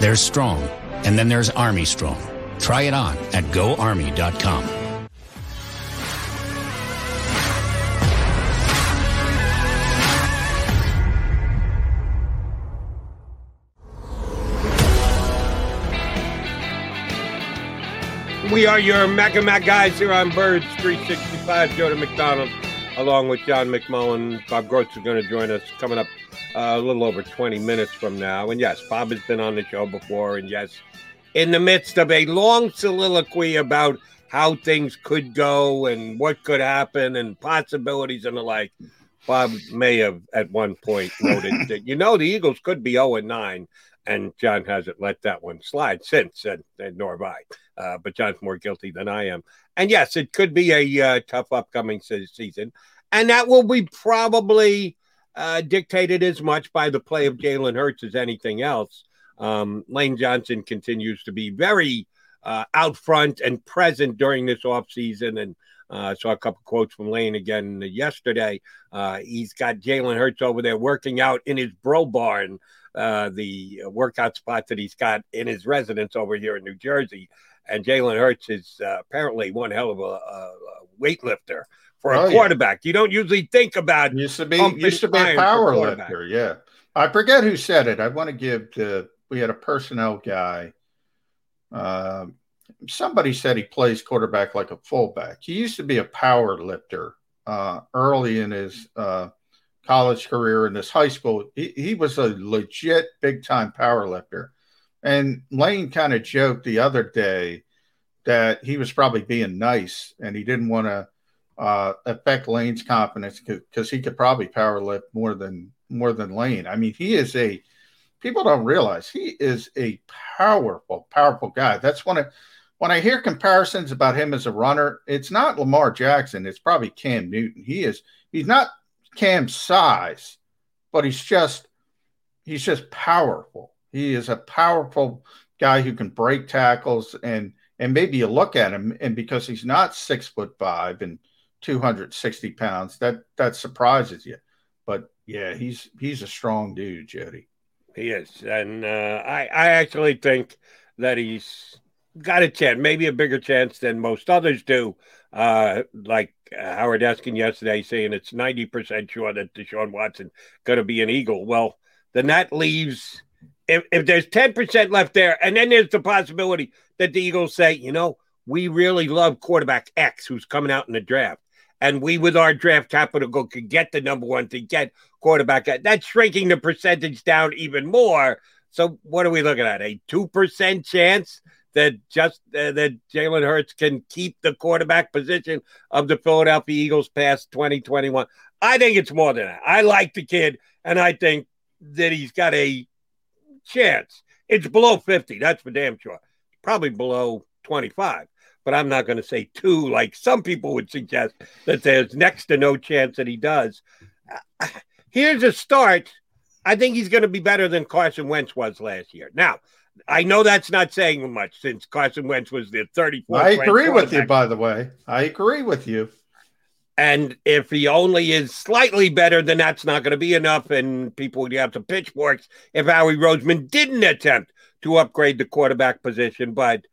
There's Strong, and then there's Army Strong. Try it on at goarmy.com. We are your Mac and Mac guys here on Birds 365. Joe McDonald, along with John McMullen. Bob Grotz is going to join us coming up uh, a little over 20 minutes from now. And yes, Bob has been on the show before. And yes, in the midst of a long soliloquy about how things could go and what could happen and possibilities and the like, Bob may have at one point noted that, you know, the Eagles could be 0 and 9. And John hasn't let that one slide since, and, and nor have I. Uh, but John's more guilty than I am. And yes, it could be a uh, tough upcoming season. And that will be probably uh, dictated as much by the play of Jalen Hurts as anything else. Um, Lane Johnson continues to be very uh, out front and present during this offseason. And uh, saw a couple quotes from Lane again yesterday. Uh, he's got Jalen Hurts over there working out in his bro barn, uh, the workout spot that he's got in his residence over here in New Jersey. And Jalen Hurts is uh, apparently one hell of a, a weightlifter for Oh, a yeah. quarterback. You don't usually think about used to be used to be a power lifter. Yeah, I forget who said it. I want to give the we had a personnel guy. Um, somebody said he plays quarterback like a fullback. He used to be a power lifter uh, early in his uh, college career in this high school. He, he was a legit big time power lifter. And Lane kind of joked the other day that he was probably being nice and he didn't want to uh, affect Lane's confidence because he could probably power lift more than more than Lane. I mean, he is a people don't realize he is a powerful, powerful guy. That's one of when I hear comparisons about him as a runner, it's not Lamar Jackson, it's probably Cam Newton. He is he's not Cam's size, but he's just he's just powerful. He is a powerful guy who can break tackles and and maybe you look at him and because he's not six foot five and 260 pounds, that that surprises you. But yeah, he's he's a strong dude, Jody. He is, and uh, I I actually think that he's got a chance, maybe a bigger chance than most others do. Uh, like Howard Eskin yesterday saying it's ninety percent sure that Deshaun Watson going to be an Eagle. Well, then that leaves if, if there's ten percent left there, and then there's the possibility that the Eagles say, you know, we really love quarterback X who's coming out in the draft. And we, with our draft capital, go could get the number one to get quarterback. That's shrinking the percentage down even more. So, what are we looking at? A two percent chance that just uh, that Jalen Hurts can keep the quarterback position of the Philadelphia Eagles past 2021. I think it's more than that. I like the kid, and I think that he's got a chance. It's below 50, that's for damn sure. Probably below 25, but I'm not going to say two like some people would suggest that there's next to no chance that he does. Uh, Here's a start. I think he's going to be better than Carson Wentz was last year. Now, I know that's not saying much since Carson Wentz was the 34th. I agree with you, by the way. I agree with you. And if he only is slightly better, then that's not going to be enough. And people would have to pitchforks if Howie Roseman didn't attempt to upgrade the quarterback position. But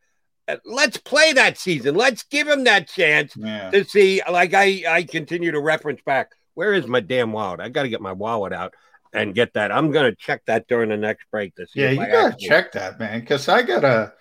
uh, let's play that season. Let's give him that chance Yeah. to see. Like I, I continue to reference back. Where is my damn wallet? I got to get my wallet out and get that. I'm going to check that during the next break to see. Yeah, you gotta check that, man, because I gotta,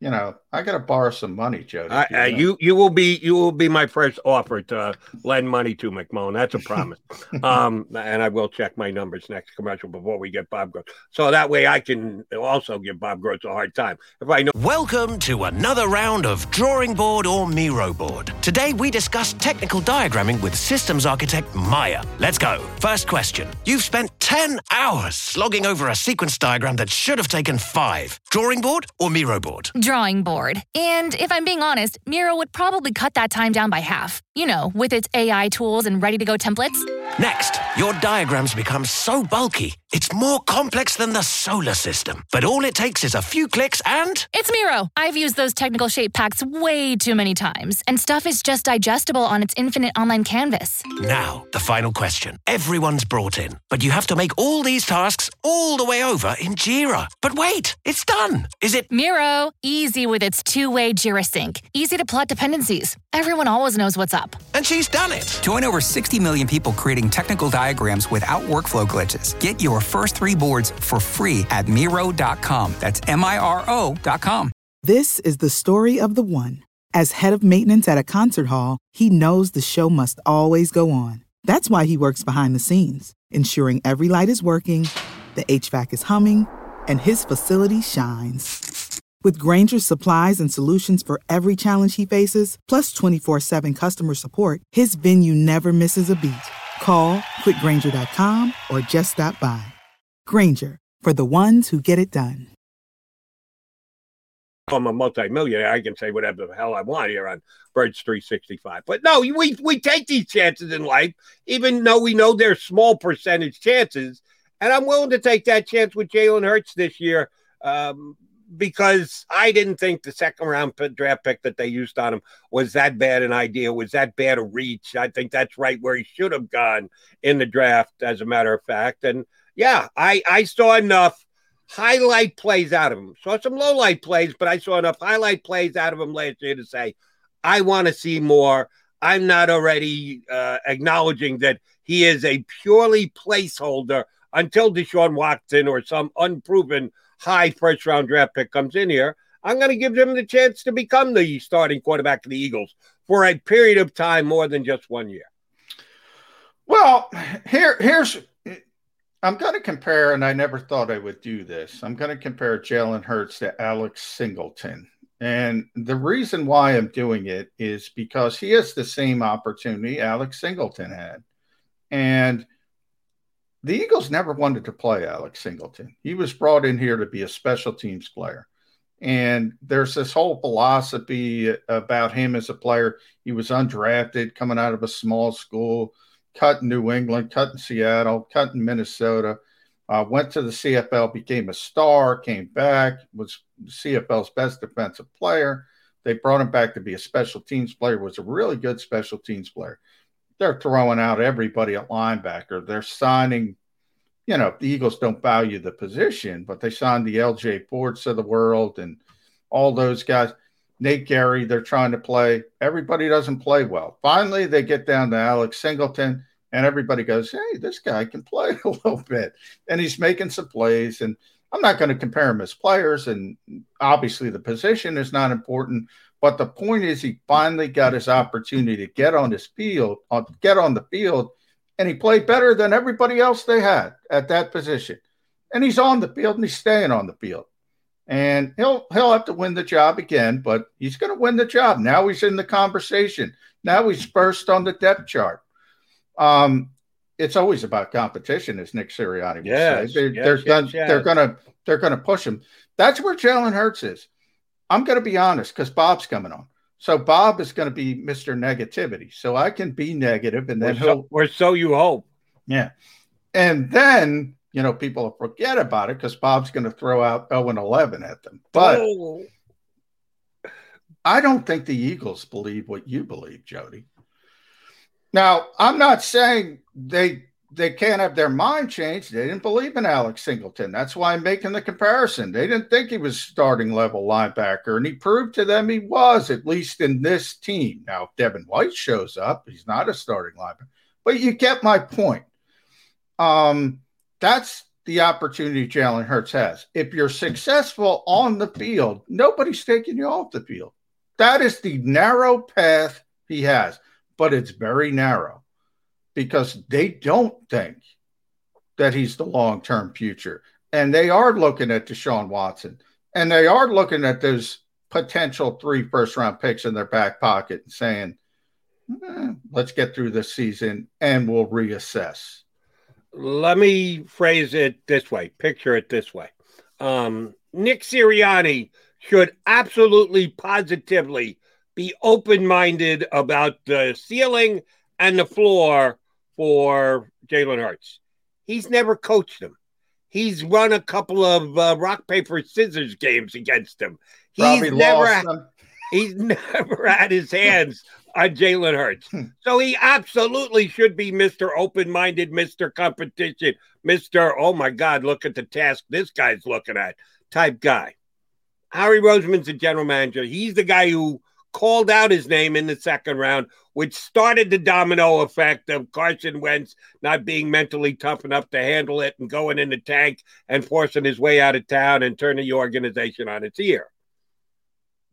you know, I gotta borrow some money, Jody. I, uh, you you will be you will be my first offer to lend money to McMullen. That's a promise. um, and I will check my numbers next commercial before we get Bob Grotz, so that way I can also give Bob Grotz a hard time if I know. Welcome to another round of Drawing Board or Miro Board. Today we discuss technical diagramming with systems architect Maya. Let's go. First question. You've spent 10 hours slogging over a sequence diagram that should have taken five. Drawing board or Miro board? Drawing board. And if I'm being honest, Miro would probably cut that time down by half. You know, with its AI tools and ready to go templates. Next, your diagrams become so bulky, it's more complex than the solar system. But all it takes is a few clicks and. It's Miro. I've used those technical shape packs way too many times, and stuff is just digestible on its infinite online canvas. Now, the final question. Everyone's brought in, but you have to make all these tasks all the way over in Jira. But wait, it's done. Is it Miro, easy with its two-way Jira sync, easy to plot dependencies. Everyone always knows what's up. And she's done it. Join over 60 million people creating technical diagrams without workflow glitches. Get your first three boards for free at Miro.com. That's M I R O.com. This is the story of the one. As head of maintenance at a concert hall, he knows the show must always go on. That's why he works behind the scenes, ensuring every light is working, the HVAC is humming, and his facility shines. With Grainger's supplies and solutions for every challenge he faces, plus 24 7 customer support, his venue never misses a beat. Call click grainger.com or just stop by. Grainger, for the ones who get it done. I'm a multimillionaire. I can say whatever the hell I want here on Birds 365. But no, we we take these chances in life, even though we know they're small percentage chances. And I'm willing to take that chance with Jalen Hurts this year um, because I didn't think the second round draft pick that they used on him was that bad an idea, was that bad a reach. I think that's right where he should have gone in the draft, as a matter of fact. And yeah, I, I saw enough highlight plays out of him. Saw some low light plays, but I saw enough highlight plays out of him last year to say, I want to see more. I'm not already uh, acknowledging that he is a purely placeholder until Deshaun Watson or some unproven high first round draft pick comes in here. I'm going to give him the chance to become the starting quarterback of the Eagles for a period of time more than just one year. Well, here here's I'm going to compare, and I never thought I would do this. I'm going to compare Jalen Hurts to Alex Singleton. And the reason why I'm doing it is because he has the same opportunity Alex Singleton had. And the Eagles never wanted to play Alex Singleton. He was brought in here to be a special teams player. And there's this whole philosophy about him as a player. He was undrafted, coming out of a small school, cut in New England, cut in Seattle, cut in Minnesota, uh, went to the CFL, became a star, came back, was CFL's best defensive player. They brought him back to be a special teams player, was a really good special teams player. They're throwing out everybody at linebacker. They're signing, you know, the Eagles don't value the position, but they signed the LJ Forts of the world and all those guys. Nate Gerry, they're trying to play. Everybody doesn't play well. Finally, they get down to Alex Singleton, and everybody goes, Hey, this guy can play a little bit. And he's making some plays. And I'm not going to compare him as players. And obviously, the position is not important. But the point is, he finally got his opportunity to get on his field, uh, get on the field, and he played better than everybody else they had at that position. And he's on the field and he's staying on the field and he'll he'll have to win the job again, but he's going to win the job. Now he's in the conversation. Now he's first on the depth chart. Um, it's always about competition, as Nick Sirianni would yes, say. They're, yes, they're, yes, gonna, yes. they're gonna they're gonna push him. That's where Jalen Hurts is. I'm going to be honest because Bob's coming on. So Bob is going to be Mr. Negativity. So I can be negative, and then or he'll so, or so you hope. yeah, and then you know, people will forget about it because Bob's going to throw out 0 and 11 at them. But Oh. I don't think the Eagles believe what you believe, Jody. Now, I'm not saying they they can't have their mind changed. They didn't believe in Alex Singleton. That's why I'm making the comparison. They didn't think he was starting level linebacker, and he proved to them he was, at least in this team. Now, if Devin White shows up, he's not a starting linebacker. But you get my point. Um, that's the opportunity Jalen Hurts has. If you're successful on the field, nobody's taking you off the field. That is the narrow path he has, but it's very narrow because they don't think that he's the long term future. And they are looking at Deshaun Watson and they are looking at those potential three first round picks in their back pocket and saying, eh, let's get through this season and we'll reassess. Let me phrase it this way, picture it this way. Um, Nick Sirianni should absolutely positively be open minded about the ceiling and the floor for Jalen Hurts. He's never coached him. He's run a couple of uh, rock paper scissors games against him. He's Probably never them. he's never had his hands on Jalen Hurts. So he absolutely should be Mr. Open minded, Mr. Competition, Mr. Oh my God, look at the task this guy's looking at type guy. Howie Roseman's the general manager. He's the guy who called out his name in the second round, which started the domino effect of Carson Wentz not being mentally tough enough to handle it and going in the tank and forcing his way out of town and turning the organization on its ear.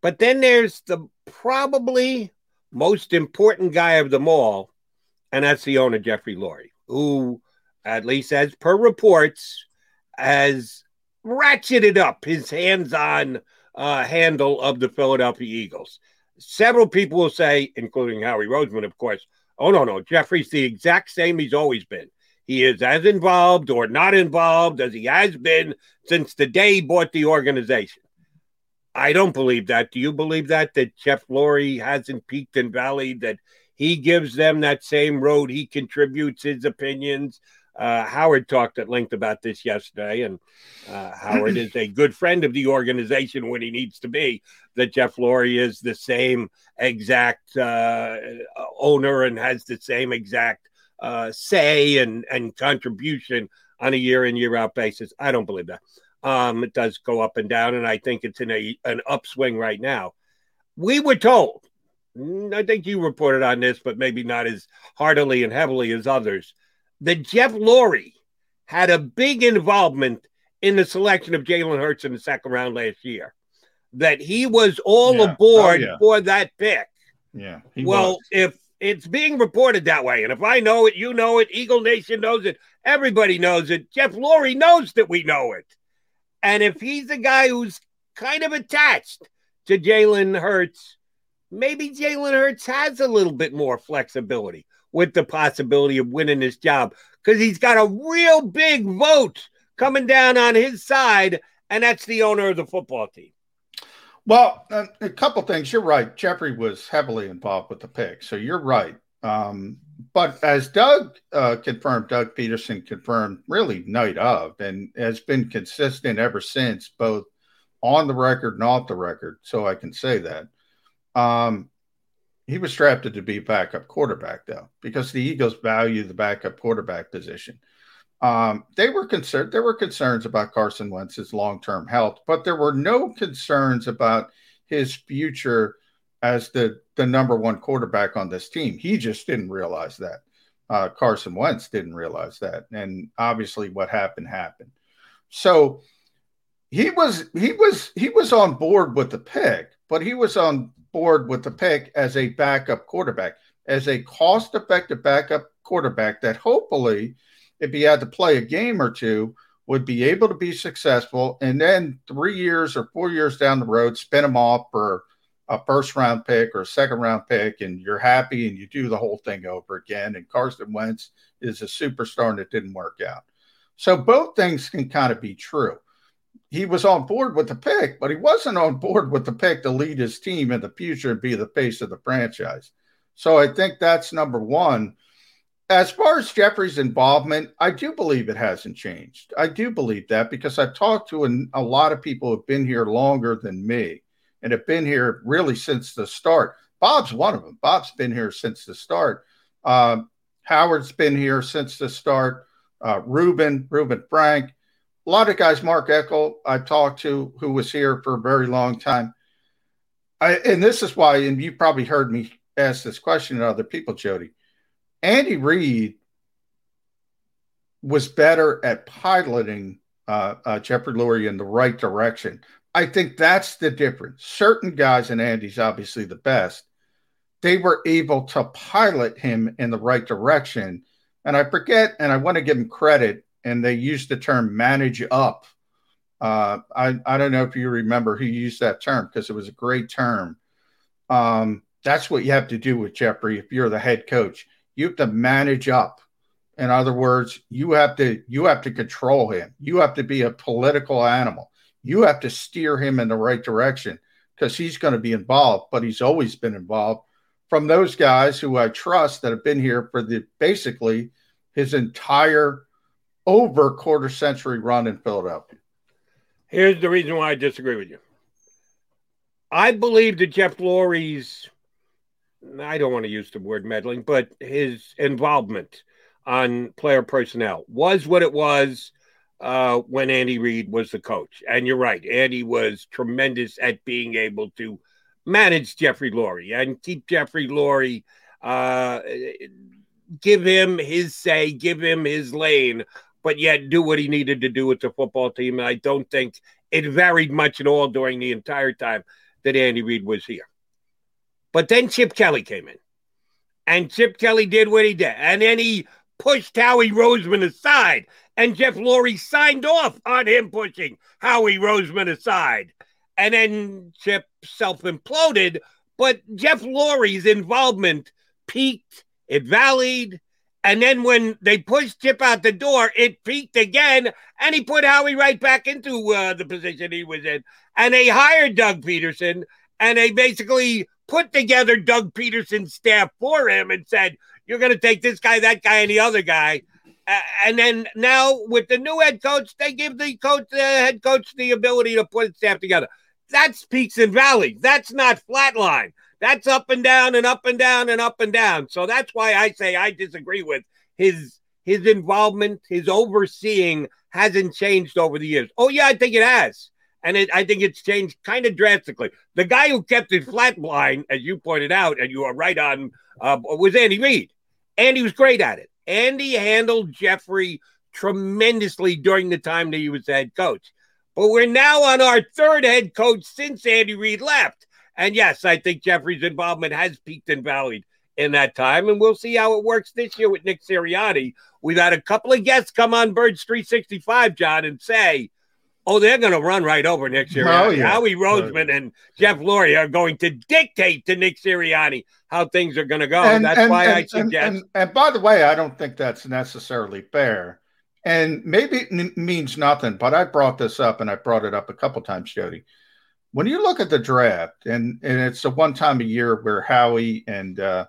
But then there's the probably most important guy of them all, and that's the owner, Jeffrey Lurie, who, at least as per reports, has ratcheted up his hands on uh, handle of the Philadelphia Eagles. Several people will say, including Howie Roseman, of course, oh, no, no, Jeffrey's the exact same he's always been. He is as involved or not involved as he has been since the day he bought the organization. I don't believe that. Do you believe that? That Jeff Lurie hasn't peaked and valleyed, that he gives them that same road, he contributes his opinions. Uh, Howard talked at length about this yesterday, and uh, Howard is a good friend of the organization when he needs to be. That Jeff Lurie is the same exact uh, owner and has the same exact uh, say and, and contribution on a year in year out basis. I don't believe that. Um, it does go up and down, and I think it's in a an upswing right now. We were told, I think you reported on this, but maybe not as heartily and heavily as others, that Jeff Lurie had a big involvement in the selection of Jalen Hurts in the second round last year. That he was all Yeah. Oh, aboard Oh, yeah. for that pick. Yeah. well, was. if it's being reported that way, and if I know it, you know it, Eagle Nation knows it, everybody knows it, Jeff Lurie knows that we know it. And if he's a guy who's kind of attached to Jalen Hurts, maybe Jalen Hurts has a little bit more flexibility with the possibility of winning this job because he's got a real big vote coming down on his side, and that's the owner of the football team. Well, a, couple things. You're right. Jeffrey was heavily involved with the pick, so you're right. Um, but as Doug uh, confirmed, Doug Pederson confirmed, really night of, and has been consistent ever since, both on the record and off the record. So I can say that. Um, he was drafted to be backup quarterback, though, because the Eagles value the backup quarterback position. Um, they were concerned. There were concerns about Carson Wentz's long-term health, but there were no concerns about his future as the the number one quarterback on this team. He just didn't realize that. Uh, Carson Wentz didn't realize that, and obviously, what happened happened. So he was he was he was on board with the pick, but he was on board with the pick as a backup quarterback, as a cost-effective backup quarterback that hopefully if he had to play a game or two, would be able to be successful. And then three years or four years down the road, spin him off for a first round pick or a second round pick, and you're happy and you do the whole thing over again. And Carson Wentz is a superstar and it didn't work out. So both things can kind of be true. He was on board with the pick, but he wasn't on board with the pick to lead his team in the future and be the face of the franchise. So I think that's number one as far as Jeffrey's involvement, I do believe it hasn't changed. I do believe that because I've talked to an, a lot of people who have been here longer than me and have been here really since the start. Bob's one of them. Bob's been here since the start. Um, Howard's been here since the start. Uh, Ruben, Ruben Frank, a lot of guys. Mark Eckel, I've talked to, who was here for a very long time. I, and this is why, and you probably heard me ask this question to other people, Jody. Andy Reid was better at piloting uh, uh, Jeffrey Lurie in the right direction. I think that's the difference. Certain guys, and Andy's obviously the best, they were able to pilot him in the right direction. And I forget, and I want to give him credit, and they used the term manage up. Uh, I, I don't know if you remember who used that term because it was a great term. Um, that's what you have to do with Jeffrey if you're the head coach. You have to manage up. In other words you have to you have to control him. You have to be a political animal. You have to steer him in the right direction because he's going to be involved but he's always been involved. From those guys who i trust that have been here for the basically his entire over quarter century run in philadelphia Here's the reason why I disagree with you. I believe that Jeff Lurie's I don't want to use the word meddling, but his involvement on player personnel was what it was uh, when Andy Reid was the coach. And you're right, Andy was tremendous at being able to manage Jeffrey Lurie and keep Jeffrey Lurie, uh, give him his say, give him his lane, but yet do what he needed to do with the football team. And I don't think it varied much at all during the entire time that Andy Reid was here. But then Chip Kelly came in. And Chip Kelly did what he did. And then he pushed Howie Roseman aside. And Jeff Lurie signed off on him pushing Howie Roseman aside. And then Chip self imploded. But Jeff Lurie's involvement peaked, it valleyed. And then when they pushed Chip out the door, it peaked again. And he put Howie right back into uh, the position he was in. And they hired Doug Pederson. And they basically put together Doug Pederson's staff for him and said, You're going to take this guy, that guy, and the other guy. Uh, and then now with the new head coach, they give the coach, the head coach, the ability to put staff together. That's peaks and valleys. That's not flatline. That's up and down and up and down and up and down. So that's why I say I disagree with his his involvement, his overseeing hasn't changed over the years. Oh, yeah, I think it has. And it, I think it's changed kind of drastically. The guy who kept it flat blind, as you pointed out, and you are right on, uh, was Andy Reid. Andy was great at it. Andy handled Jeffrey tremendously during the time that he was head coach. But we're now on our third head coach since Andy Reid left. And yes, I think Jeffrey's involvement has peaked and valleyed in that time. And we'll see how it works this year with Nick Sirianni. We've had a couple of guests come on Birds 365, John, and say, oh, they're going to run right over Nick oh, Sirianni. Oh, yeah. Howie oh, Roseman oh, and Jeff Lurie are going to dictate to Nick Sirianni how things are going to go. And, that's and, why and, I suggest. And, by the way, I don't think that's necessarily fair. And maybe it n- means nothing, but I brought this up and I brought it up a couple times, Jody. When you look at the draft, and, and it's the one time a year where Howie and uh,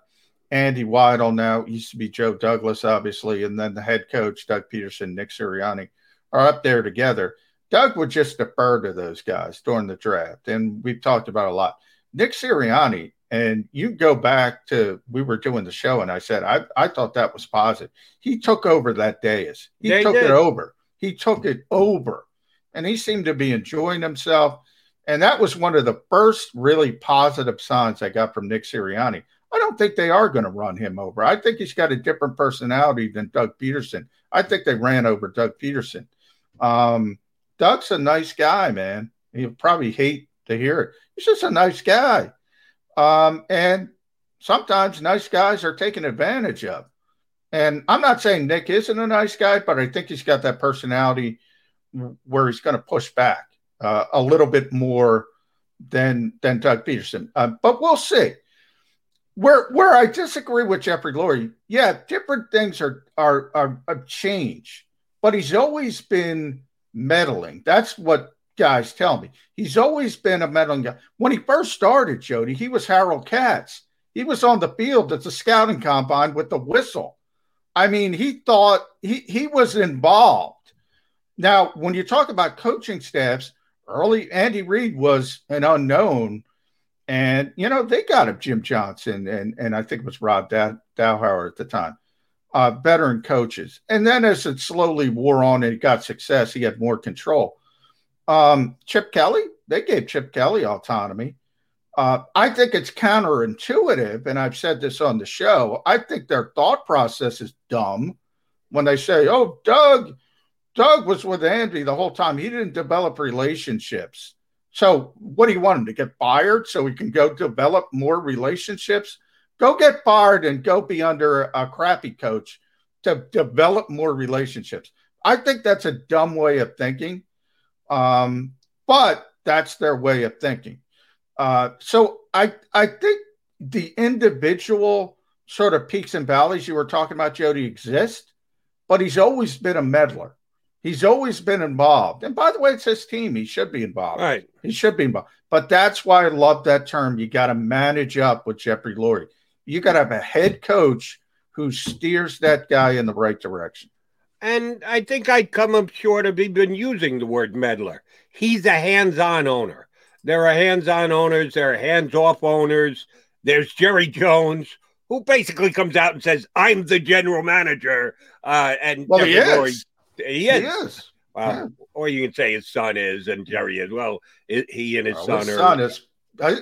Andy Weidl now used to be Joe Douglas, obviously, and then the head coach, Doug Pederson, Nick Sirianni, are up there together. Doug would just defer to those guys during the draft. And we've talked about a lot. Nick Sirianni, and you go back to we were doing the show, and I said I, I thought that was positive. He took over that dais. He took it over. He took it over. And he seemed to be enjoying himself. And that was one of the first really positive signs I got from Nick Sirianni. I don't think they are going to run him over. I think he's got a different personality than Doug Pederson. I think they ran over Doug Pederson. Um, Doug's a nice guy, man. He'll probably hate to hear it. He's just a nice guy. Um, and sometimes nice guys are taken advantage of. And I'm not saying Nick isn't a nice guy, but I think he's got that personality where he's going to push back uh, a little bit more than than Doug Pederson. Uh, but we'll see. Where where I disagree with Jeffrey Lurie, yeah, different things are are are, are change, but he's always been meddling. That's what guys tell me. He's always been a meddling guy. When he first started, Jody, he was Harold Katz. He was on the field at the scouting combine with the whistle. I mean, he thought he, he was involved. Now, when you talk about coaching staffs, early Andy Reid was an unknown. And, you know, they got him Jim Johnson and, and I think it was Rob Dow- at the time uh, veteran coaches. And then as it slowly wore on and got success, he had more control. Um, Chip Kelly, they gave Chip Kelly autonomy. Uh, I think it's counterintuitive, and I've said this on the show. I think their thought process is dumb when they say, "Oh, Doug, Doug was with Andy the whole time. He didn't develop relationships. So, what do you want him to get fired so he can go develop more relationships? Go get fired and go be under a crappy coach to develop more relationships. I think that's a dumb way of thinking, um, but that's their way of thinking. Uh, so I I think the individual sort of peaks and valleys you were talking about, Jody, exist, but he's always been a meddler. He's always been involved. And by the way, it's his team. He should be involved. Right. He should be involved. But that's why I love that term. You got to manage up with Jeffrey Lurie you got to have a head coach who steers that guy in the right direction. And I think I'd come up short of even using the word meddler. He's a hands on owner. There are hands on owners, there are hands off owners. There's Jerry Jones, who basically comes out and says, I'm the general manager. Uh, and well, he is. He is. He is. Yeah. Or you can say his son is, and Jerry as well. He and his well, son his are. Son is,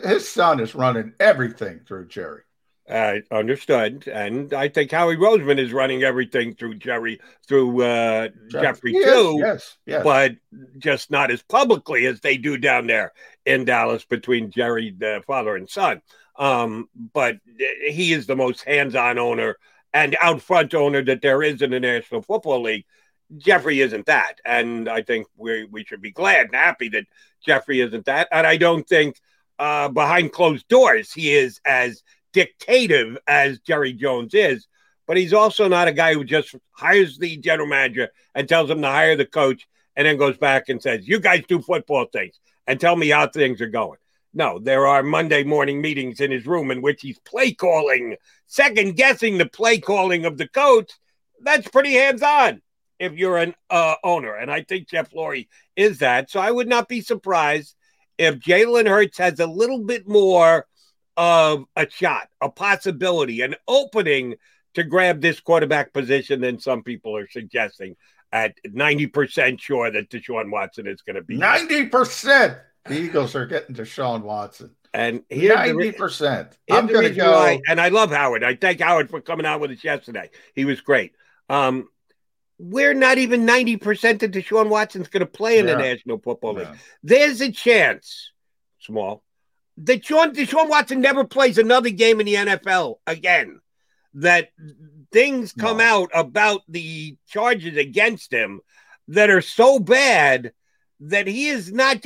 his son is running everything through Jerry. Uh, understood. And I think Howie Roseman is running everything through Jerry, through uh, Jeffrey, yes, too. Yes, yes. But just not as publicly as they do down there in Dallas between Jerry, the father and son. Um, but he is the most hands on owner and out front owner that there is in the National Football League. Jeffrey isn't that. And I think we, we should be glad and happy that Jeffrey isn't that. And I don't think uh, behind closed doors he is as dictative as Jerry Jones is, but he's also not a guy who just hires the general manager and tells him to hire the coach and then goes back and says, You guys do football things and tell me how things are going. No, there are Monday morning meetings in his room in which he's play calling, second guessing the play calling of the coach. That's pretty hands on if you're an uh, owner. And I think Jeff Lurie is that. So I would not be surprised if Jalen Hurts has a little bit more of a shot, a possibility, an opening to grab this quarterback position than some people are suggesting. At 90% sure that Deshaun Watson is going to be 90%. The Eagles are getting Deshaun Watson. And here's the re- 90%. here's I'm going to go. why- and I love Howard. I thank Howard for coming out with us yesterday. He was great. Um, we're not even 90% that Deshaun Watson's going to play in the National Football League. There's a chance, small, that Deshaun, Deshaun Watson never plays another game in the NFL again. That things come out about the charges against him that are so bad that he is not.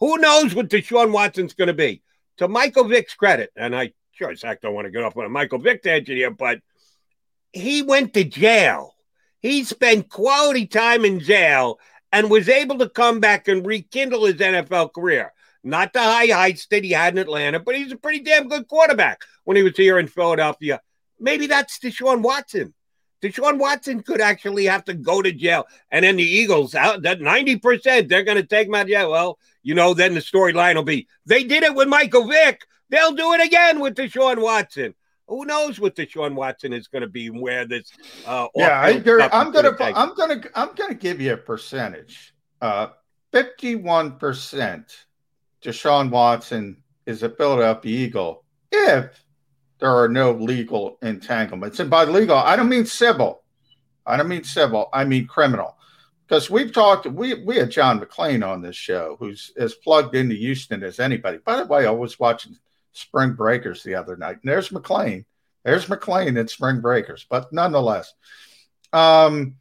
Who knows what Deshaun Watson's going to be? To Michael Vick's credit, and I sure as heck don't want to get off on a Michael Vick tangent here, but he went to jail. He spent quality time in jail and was able to come back and rekindle his NFL career. Not the high heights that he had in Atlanta, but he's a pretty damn good quarterback when he was here in Philadelphia. Maybe that's Deshaun Watson. Deshaun Watson could actually have to go to jail. And then the Eagles, out that 90%, they're going to take him out jail. Well, you know, then the storyline will be they did it with Michael Vick. They'll do it again with Deshaun Watson. Who knows what Deshaun Watson is going to be and where this uh Yeah, I off-field agree. stuff I'm. I'm gonna, I'm gonna give you a percentage. Uh, fifty-one percent. Deshaun Watson is a Philadelphia Eagle if there are no legal entanglements, and by legal, I don't mean civil. I don't mean civil. I mean criminal. Because we've talked, we we had John McClain on this show, who's as plugged into Houston as anybody. By the way, I was watching Spring Breakers the other night. And there's McLean. There's McLean in Spring Breakers. But nonetheless, um,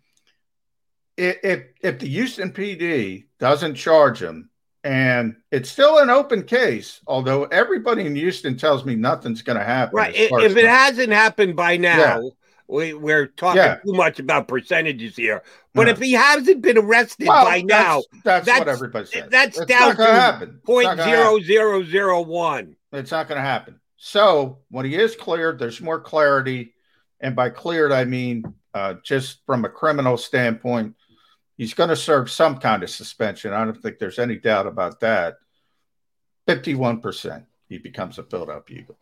if, if the Houston PD doesn't charge him, and it's still an open case, although everybody in Houston tells me nothing's going to happen. Right. If, if it hasn't happened by now, yeah. we, we're talking yeah. too much about percentages here. But yeah. if he hasn't been arrested well, by that's, now, that's, that's, what everybody says. That's it's down to happen. 0.0001. It's not going to happen. So when he is cleared, there's more clarity, and by cleared I mean uh, just from a criminal standpoint, he's going to serve some kind of suspension. I don't think there's any doubt about that. Fifty-one percent, he becomes a Philadelphia Eagle.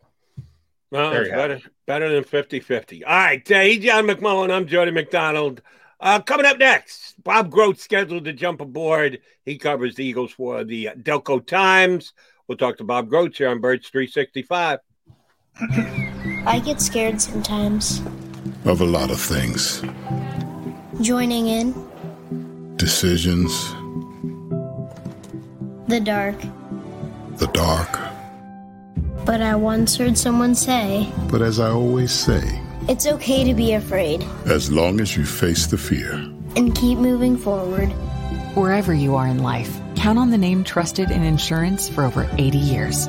Well, There it's better, better than 50 50. All right. Uh, he's John McMullen. I'm Jody McDonald. Uh, coming up next, Bob Grotz scheduled to jump aboard. He covers the Eagles for the Delco Times. We'll talk to Bob Grotz here on Birds 365. I get scared sometimes. Of a lot of things. Joining in Decisions, the dark. the dark. But I once heard someone say, But as I always say, it's okay to be afraid as long as you face the fear, and keep moving forward. Wherever you are in life, count on the name trusted in insurance for over 80 years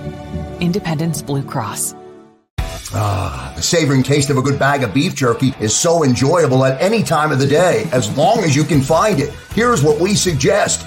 Independence Blue Cross. Ah, the savoring taste of a good bag of beef jerky is so enjoyable at any time of the day, as long as you can find it. Here's what we suggest.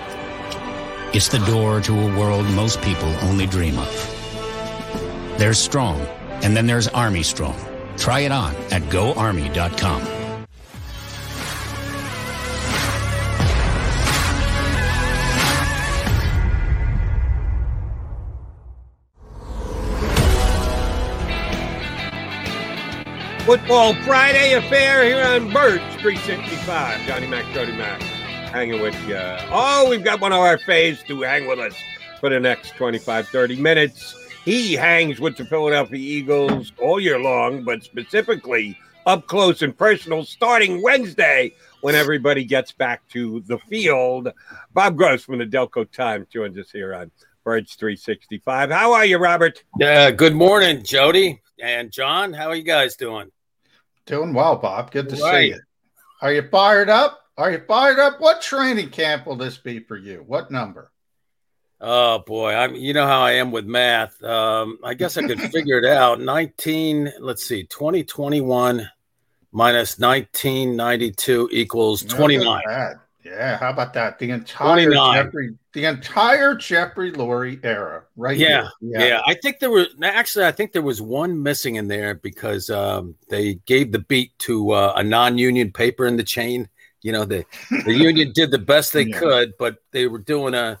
It's the door to a world most people only dream of. There's Strong, and then there's Army Strong. Try it on at goarmy.com. Football Friday affair here on Birds 365. Johnny Mac, Jody Mac, hanging with you. Oh, we've got one of our faves to hang with us for the next 25, 30 minutes. He hangs with the Philadelphia Eagles all year long, but specifically up close and personal starting Wednesday when everybody gets back to the field. Bob Grotz from the Delco Times joins us here on Birds 365. How are you, Robert? Yeah, good morning, Jody and John. How are you guys doing? Doing well, Bob. Good to Right. see you. Are you fired up? Are you fired up? What training camp will this be for you? What number? Oh boy, I'm. You know how I am with math. Um, I guess I could figure it out. Nineteen. Let's see. Twenty twenty one minus nineteen ninety two equals twenty nine. Yeah, how about that? The entire 29. Jeffrey, the entire Jeffrey Lurie era, right? Yeah, here. yeah, I think there were actually. I think there was one missing in there because um, they gave the beat to uh, a non-union paper in the chain. You know, the the union did the best they Yeah. could, but they were doing a.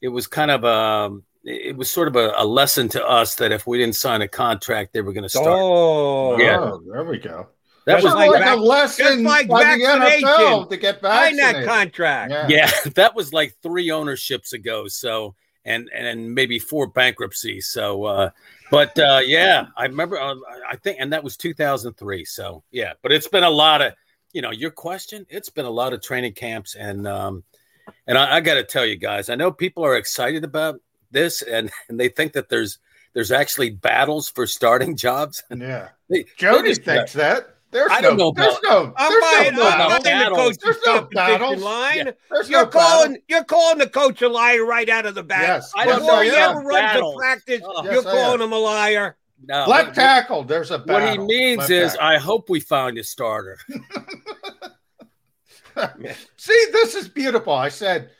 It was kind of a. It was sort of a, a lesson to us that if we didn't sign a contract, they were going to start. Oh, Yeah. Oh, there we go. That That's was like, like a lesson like by the. NFL to get Sign that contract. Yeah. yeah that was like three ownerships ago so and and maybe four bankruptcies so uh but uh yeah i remember uh, i think and that was 2003 so yeah but it's been a lot of you know your question it's been a lot of training camps and um and i, I got to tell you guys i know people are excited about this and, and they think that there's there's actually battles for starting jobs Yeah. They- Jody just- thinks that. There's I no, don't know there's no, I'm there's buying, no I'm battles. buying the battles. coach's There's no competition battles. line. Yeah. There's You're no calling, battles. you're calling the coach a liar right out of the bat. Yes. I don't know he ever runs Battles. a practice, Oh. you're Yes, I calling am. him a liar. No, Left tackle. There's a what he means Left is tackle. i hope we find a starter See, this is beautiful. I said,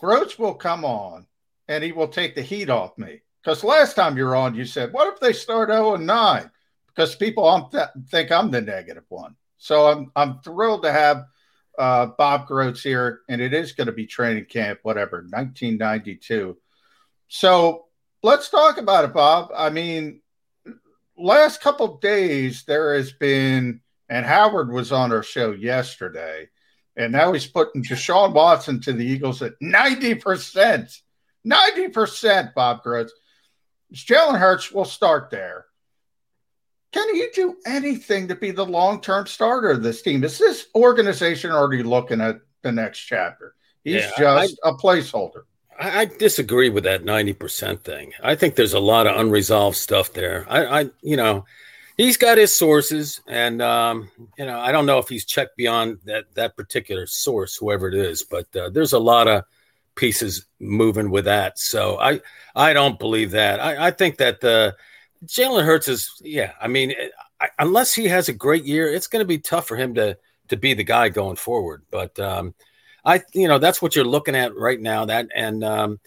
Grotz will come on and he will take the heat off me. Because last time you're on, you said, what if they start 0 and 9? Because people th- think I'm the negative one. So I'm I'm thrilled to have uh, Bob Grotz here, and it is going to be training camp, whatever, 1992. So let's talk about it, Bob. I mean, last couple of days there has been, and Howard was on our show yesterday, and now he's putting Deshaun Watson to the Eagles at 90%. 90%, Bob Grotz. Jalen Hurts will start there. Can he do anything to be the long term starter of this team? Is this organization already looking at the next chapter? He's Yeah, just a placeholder. I, I disagree with that 90% thing. I think there's a lot of unresolved stuff there. I, I you know, he's got his sources, and um, you know, I don't know if he's checked beyond that that particular source, whoever it is, but uh, there's a lot of pieces moving with that. So I I don't believe that. I, I think that the Jalen Hurts is yeah. I mean, I, unless he has a great year, it's going to be tough for him to to be the guy going forward. But um, I you know that's what you're looking at right now. That and um,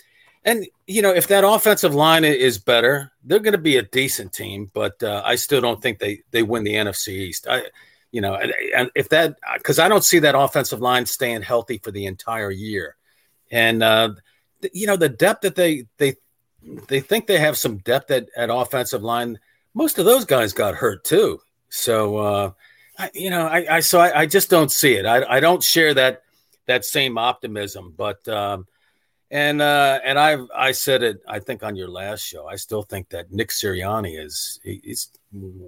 and you know if that offensive line is better, they're going to be a decent team. But uh, I still don't think they they win the NFC East. I you know and, and if that because I don't see that offensive line staying healthy for the entire year. And uh, th- you know the depth that they they they think they have some depth at, at offensive line. Most of those guys got hurt too. So uh, I, you know, I, I so I, I just don't see it. I, I don't share that that same optimism. But um, and uh, and I I said it. I think on your last show. I still think that Nick Sirianni is he's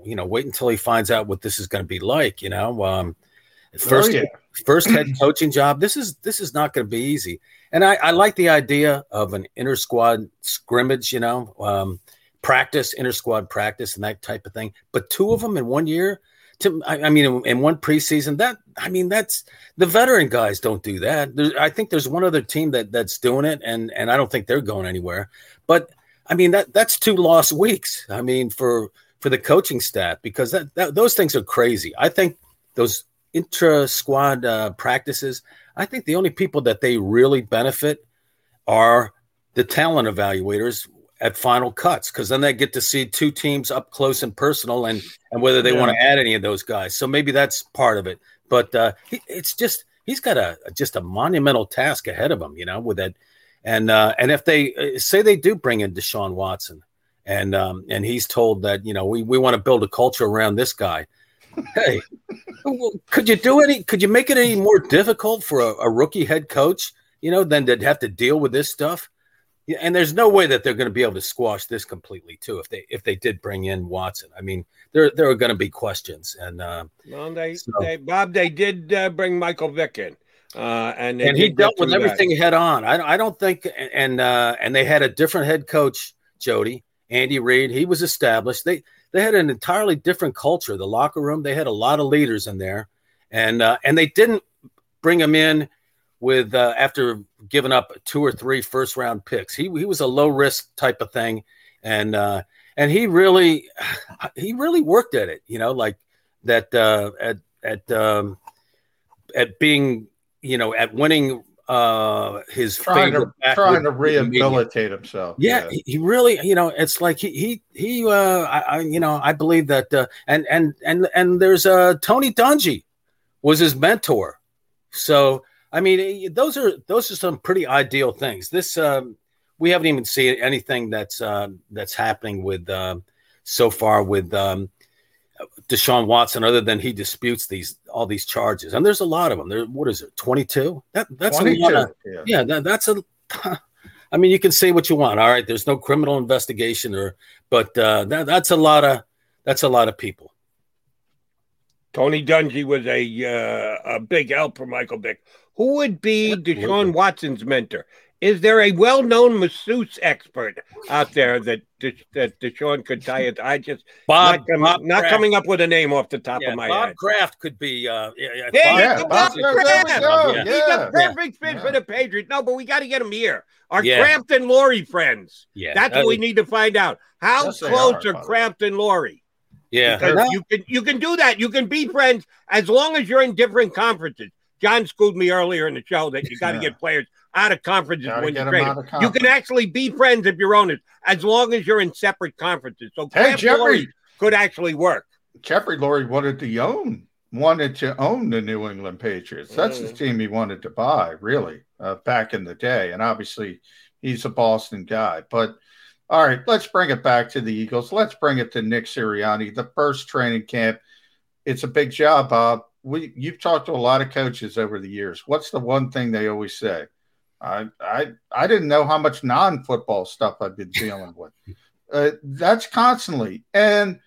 you know wait until he finds out what this is going to be like. You know, um, first Oh, yeah. first head coaching job. This is this is not going to be easy. And I, I like the idea of an inter squad scrimmage, you know, um, practice, inter squad practice, and that type of thing. But two of them in one year, to I, I mean, in, in, one preseason, that I mean, that's the veteran guys don't do that. I think there's one other team that that's doing it, and and I don't think they're going anywhere. But I mean, that that's two lost weeks. I mean, for for the coaching staff because that, that those things are crazy. I think those intra squad uh, practices. I think the only people that they really benefit are the talent evaluators at final cuts because then they get to see two teams up close and personal and and whether they yeah. want to add any of those guys. So maybe that's part of it. But uh, it's just he's got a just a monumental task ahead of him, you know, with that. And uh, and if they uh, say they do bring in Deshaun Watson, and um, and he's told that you know we we want to build a culture around this guy. Hey, could you do any? Could you make it any more difficult for a, a rookie head coach? You know, than to have to deal with this stuff. Yeah, and there's no way that they're going to be able to squash this completely too. If they if they did bring in Watson, I mean, there there are going to be questions. And uh, well, they, so, they Bob, they did uh, bring Michael Vick in. Uh, and and he dealt with everything that. head on. I, I don't think, and uh, and they had a different head coach, Jody Andy Reid. He was established. They they had an entirely different culture. The locker room. They had a lot of leaders in there, and uh, and they didn't bring him in with uh, after giving up two or three first round picks. He he was a low risk type of thing, and uh, and he really he really worked at it. You know, like that uh, at at um, at being you know at winning uh his trying to trying to rehabilitate himself. Yeah, yeah, he really, you know, it's like he he he uh I, I you know, I believe that uh and and and and there's uh Tony Dungy was his mentor. So I mean, eh, those are those are some pretty ideal things. This um we haven't even seen anything that's uh, that's happening with uh, so far with um Deshaun Watson, other than he disputes these all these charges, and there's a lot of them. There, what is it, 22? That that's 22, a lot. Of, yeah, yeah that, that's a. I mean, you can say what you want. All right, there's no criminal investigation, or but uh, that, that's a lot of that's a lot of people. Tony Dungy was a uh, a big help for Michael Vick. Who would be Deshaun Watson's mentor? Is there a well-known masseuse expert out there that that Deshaun could tie it? I just Bob, not, Bob not coming up with a name off the top yeah, of my Bob head. Bob Kraft could be. Uh, yeah, yeah, yeah, Bob, Bob Kraft. Yeah. He's a perfect fit for the Patriots. No, but we got to get him here. Our Kraft and Lurie friends. Yeah, that's that what we need to find out. How yes, close are, are Kraft and Lurie? Yeah, because you can you can do that. You can be friends as long as you're in different conferences. John schooled me earlier in the show that you got to get players out of conferences when you trade. You can actually be friends if you're owners as long as you're in separate conferences. So hey, Jeffrey could actually work. Jeffrey Lurie wanted to own wanted to own the New England Patriots. That's mm. the team he wanted to buy, really, uh, back in the day. And obviously, he's a Boston guy. But all right, let's bring it back to the Eagles. Let's bring it to Nick Sirianni. The first training camp. It's a big job, Bob. We you've talked to a lot of coaches over the years. What's the one thing they always say? I I I didn't know how much non-football stuff I've been dealing with. Uh, that's constantly and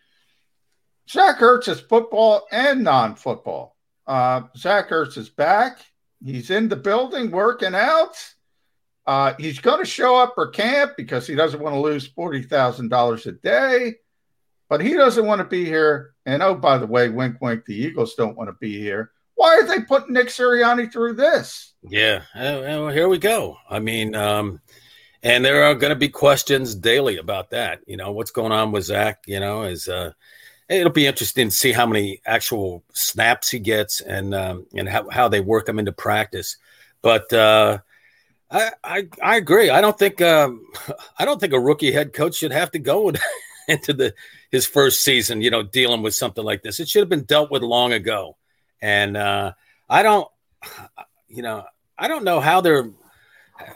Zach Ertz is football and non-football. Uh, Zach Ertz is back. He's in the building working out. Uh, he's going to show up for camp because he doesn't want to lose forty thousand dollars a day, but he doesn't want to be here. And oh, by the way, wink, wink. The Eagles don't want to be here. Why are they putting Nick Sirianni through this? Yeah, well, here we go. I mean, um, and there are going to be questions daily about that. You know, what's going on with Zach? You know, is uh, it'll be interesting to see how many actual snaps he gets and um, and how, how they work him into practice. But uh, I, I I agree. I don't think um, I don't think a rookie head coach should have to go into the his first season. You know, dealing with something like this. It should have been dealt with long ago. And uh, I don't, you know, I don't know how they're,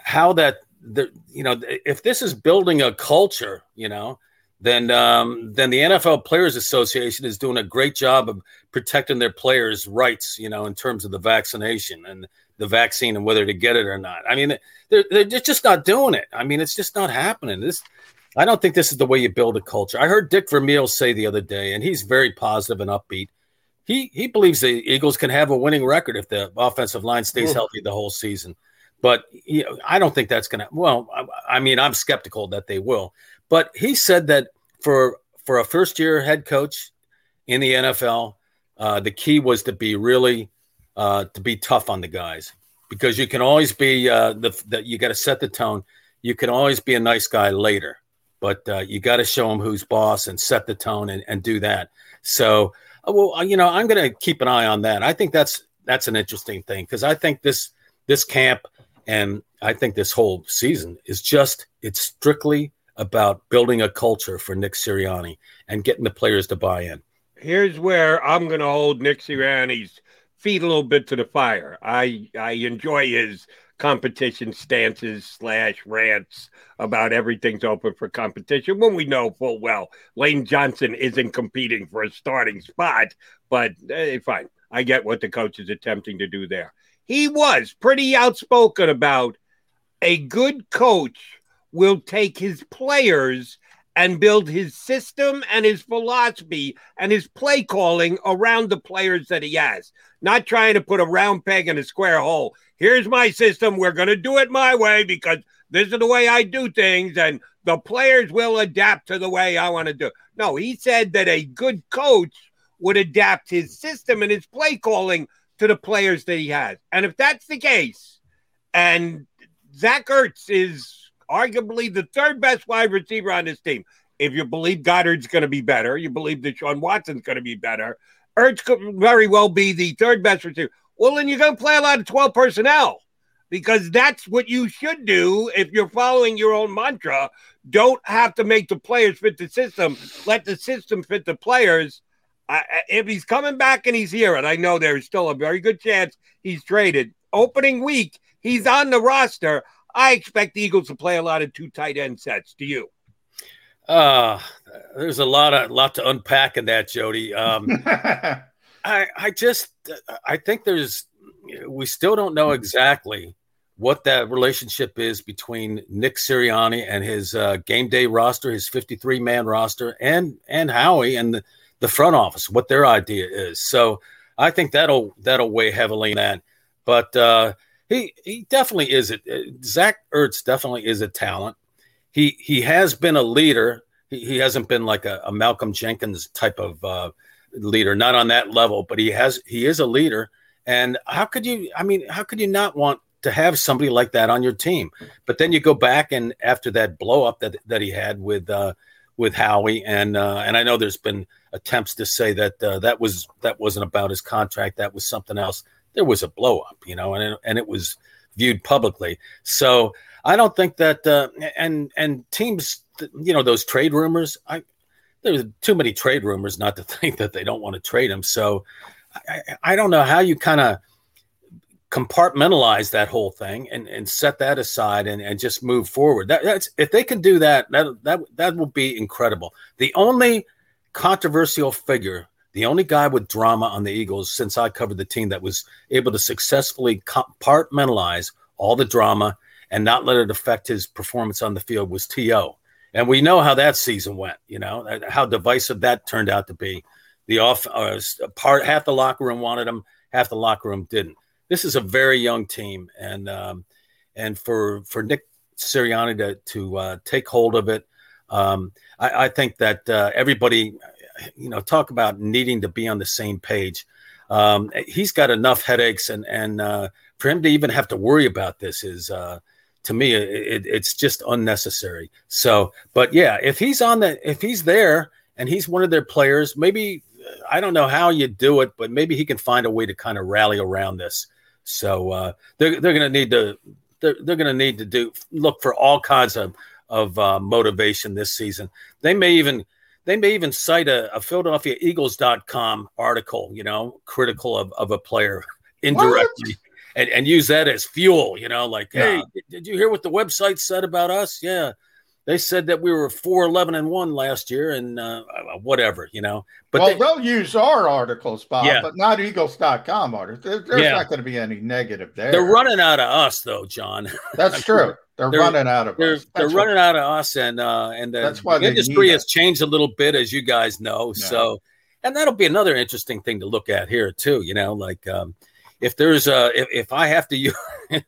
how that, the, you know, if this is building a culture, you know, then um, then the NFL Players Association is doing a great job of protecting their players' rights, you know, in terms of the vaccination and the vaccine and whether to get it or not. I mean, they're they're just not doing it. I mean, it's just not happening. This, I don't think this is the way you build a culture. I heard Dick Vermeil say the other day, and he's very positive and upbeat he he believes the Eagles can have a winning record if the offensive line stays healthy the whole season. But you know, I don't think that's going to. Well, I, I, mean, I'm skeptical that they will. But he said that for for a first year head coach in the NFL, uh, the key was to be really uh, to be tough on the guys because you can always be uh, the that you got to set the tone. You can always be a nice guy later, but uh, you got to show them who's boss and set the tone and, and do that. So uh, well, uh, you know, I'm going to keep an eye on that. I think that's that's an interesting thing because I think this this camp and I think this whole season is just it's strictly about building a culture for Nick Sirianni and getting the players to buy in. Here's where I'm going to hold Nick Sirianni's feet a little bit to the fire. I I enjoy his competition stances slash rants about everything's open for competition when we know full well Lane Johnson isn't competing for a starting spot. But eh, fine, I get what the coach is attempting to do there. He was pretty outspoken about a good coach will take his players and build his system and his philosophy and his play calling around the players that he has. Not trying to put a round peg in a square hole here's my system. We're going to do it my way because this is the way I do things, and the players will adapt to the way I want to do. It. No, he said that a good coach would adapt his system and his play calling to the players that he has. And if that's the case, and Zach Ertz is arguably the third best wide receiver on this team. If you believe Goedert's going to be better, you believe that Sean Watson's going to be better. Ertz could very well be the third best receiver. Well, then you're going to play a lot of 12 personnel because that's what you should do if you're following your own mantra. Don't have to make the players fit the system, let the system fit the players. If he's coming back and he's here, and I know there's still a very good chance he's traded, opening week, he's on the roster. I expect the Eagles to play a lot of two tight end sets. Do you? Uh, there's a lot of lot to unpack in that, Jody. Um, I, I just, I think there's, we still don't know exactly what that relationship is between Nick Sirianni and his uh, game day roster, his 53 man roster, and and Howie and the, the front office, what their idea is. So I think that'll that'll weigh heavily in that. But uh, he he definitely is it. Uh, Zach Ertz definitely is a talent. He he has been a leader. He, he hasn't been like a, a Malcolm Jenkins type of uh, leader, not on that level, but he has he is a leader. And how could you? I mean, how could you not want to have somebody like that on your team? But then you go back and after that blow up that that he had with uh, with Howie, and uh, and I know there's been attempts to say that uh, that was that wasn't about his contract, that was something else. There was a blow up, you know, and it, and it was viewed publicly. So I don't think that uh, and and teams, you know, those trade rumors. I there's too many trade rumors not to think that they don't want to trade him. So I, I don't know how you kind of compartmentalize that whole thing and, and set that aside and, and just move forward. That, that's if they can do that, that that that will be incredible. The only controversial figure, the only guy with drama on the Eagles since I covered the team that was able to successfully compartmentalize all the drama and not let it affect his performance on the field was T.O. And we know how that season went, you know, how divisive that turned out to be. The off uh, part, half the locker room wanted him, half the locker room didn't. This is a very young team, and um, and for for Nick Sirianni to to uh, take hold of it, um, I, I, think that uh, everybody, you know, talk about needing to be on the same page. Um, he's got enough headaches, and and uh, for him to even have to worry about this is uh, to me it, it's just unnecessary. So but yeah if he's on the if he's there and he's one of their players maybe i don't know how you do it but maybe he can find a way to kind of rally around this. So uh, they're, they're going to need to they're, they're going to need to do look for all kinds of of uh, motivation this season. They may even they may even cite a, a philadelphia eagles.com article you know critical of, of a player indirectly what? and, and use that as fuel, you know, like, yeah. hey, did you hear what the website said about us? Yeah. They said that we were 4 11 and 1 last year and uh, uh, whatever, you know. But well, they, will use our articles, Bob, yeah. but not Eagles.com articles. There, there's yeah. not going to be any negative there. They're running out of us, though, John. That's true. They're, they're, running out of they're, us. That's they're running out of us, and uh, and the, that's why the industry has changed a little bit, as you guys know. So and that'll be another interesting thing to look at here too. You know, like um, if there's a if, if I have to use.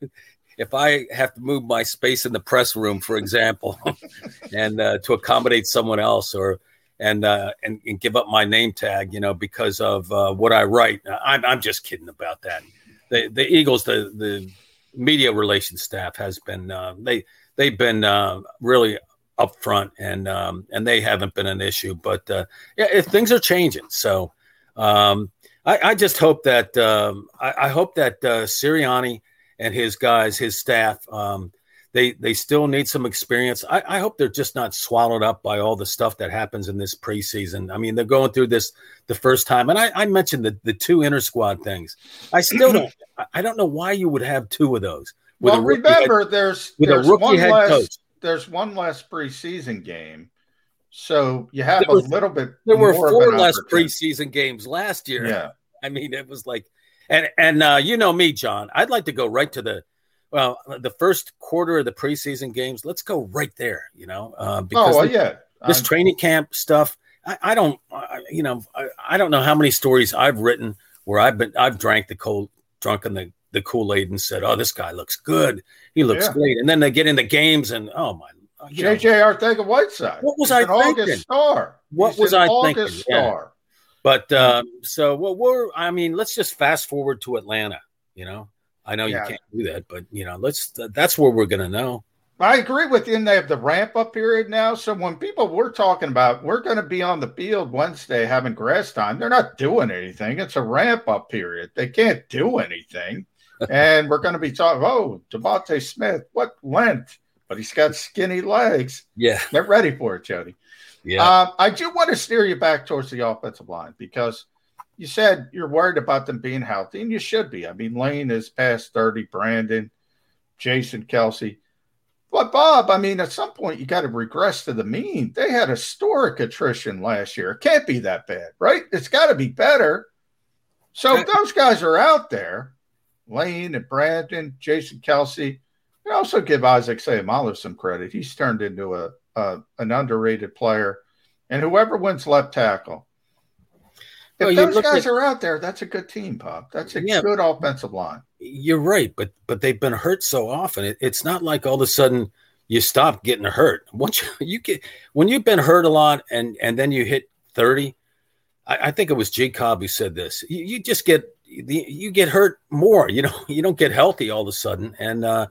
if I have to move my space in the press room, for example, and uh, to accommodate someone else, or and, uh, and and give up my name tag, you know, because of uh, what I write, I'm I'm just kidding about that. The the Eagles, the the media relations staff has been uh, they they've been uh, really upfront and um, and they haven't been an issue. But uh, yeah, if things are changing, so um, I, I, just hope that um, I, I, hope that uh, Sirianni and his guys, his staff, um, they they still need some experience. I, I, hope they're just not swallowed up by all the stuff that happens in this preseason. I mean, they're going through this the first time, and I, I mentioned the the two inter squad things. I still don't. I don't know why you would have two of those. Well, remember, head, there's there's one less coach. there's one less preseason game, so you have a little bit. There were four less preseason games last year. Yeah, I mean, it was like, and and uh, you know me, John. I'd like to go right to the well, the first quarter of the preseason games. Let's go right there. You know, uh, because oh well, yeah, this I'm... training camp stuff. I, I don't, I, you know, I, I don't know how many stories I've written where I've been, I've drank the cold, drunk in the the Kool Aid and said, "Oh, this guy looks good. He looks yeah. great." And then they get into games and oh my, JJ Arcega Whiteside. What was He's I thinking? August star. What He's was I August thinking? Star. Yeah. But um, so well, we're. I mean, let's just fast forward to Atlanta. You know, I know yeah. you can't do that, but you know, let's. That's where we're going to know. I agree with you. And they have the ramp up period now. So when people were talking about we're going to be on the field Wednesday having grass time, they're not doing anything. It's a ramp up period. They can't do anything and we're going to be talking. Oh, DeVonta Smith, what length? But he's got skinny legs. Yeah, get ready for it, Jody. Yeah, uh, I do want to steer you back towards the offensive line because you said you're worried about them being healthy, and you should be. I mean, Lane is past thirty, Brandon, Jason Kelce. But Bob, I mean, at some point you got to regress to the mean. They had historic attrition last year. It can't be that bad, right? It's got to be better. So those guys are out there. Lane and Brandon, Jason Kelce, And also give Isaac Seumalo some credit. He's turned into a, a, an underrated player. And whoever wins left tackle, if well, those guys at, are out there, that's a good team, Pop. That's a yeah, good offensive line. You're right, but but they've been hurt so often. It, it's not like all of a sudden you stop getting hurt. Once you, you get when you've been hurt a lot and and then you hit 30, I, I think it was Jay Cobb who said this. You, you just get you get hurt more. You know, you don't get healthy all of a sudden. And uh,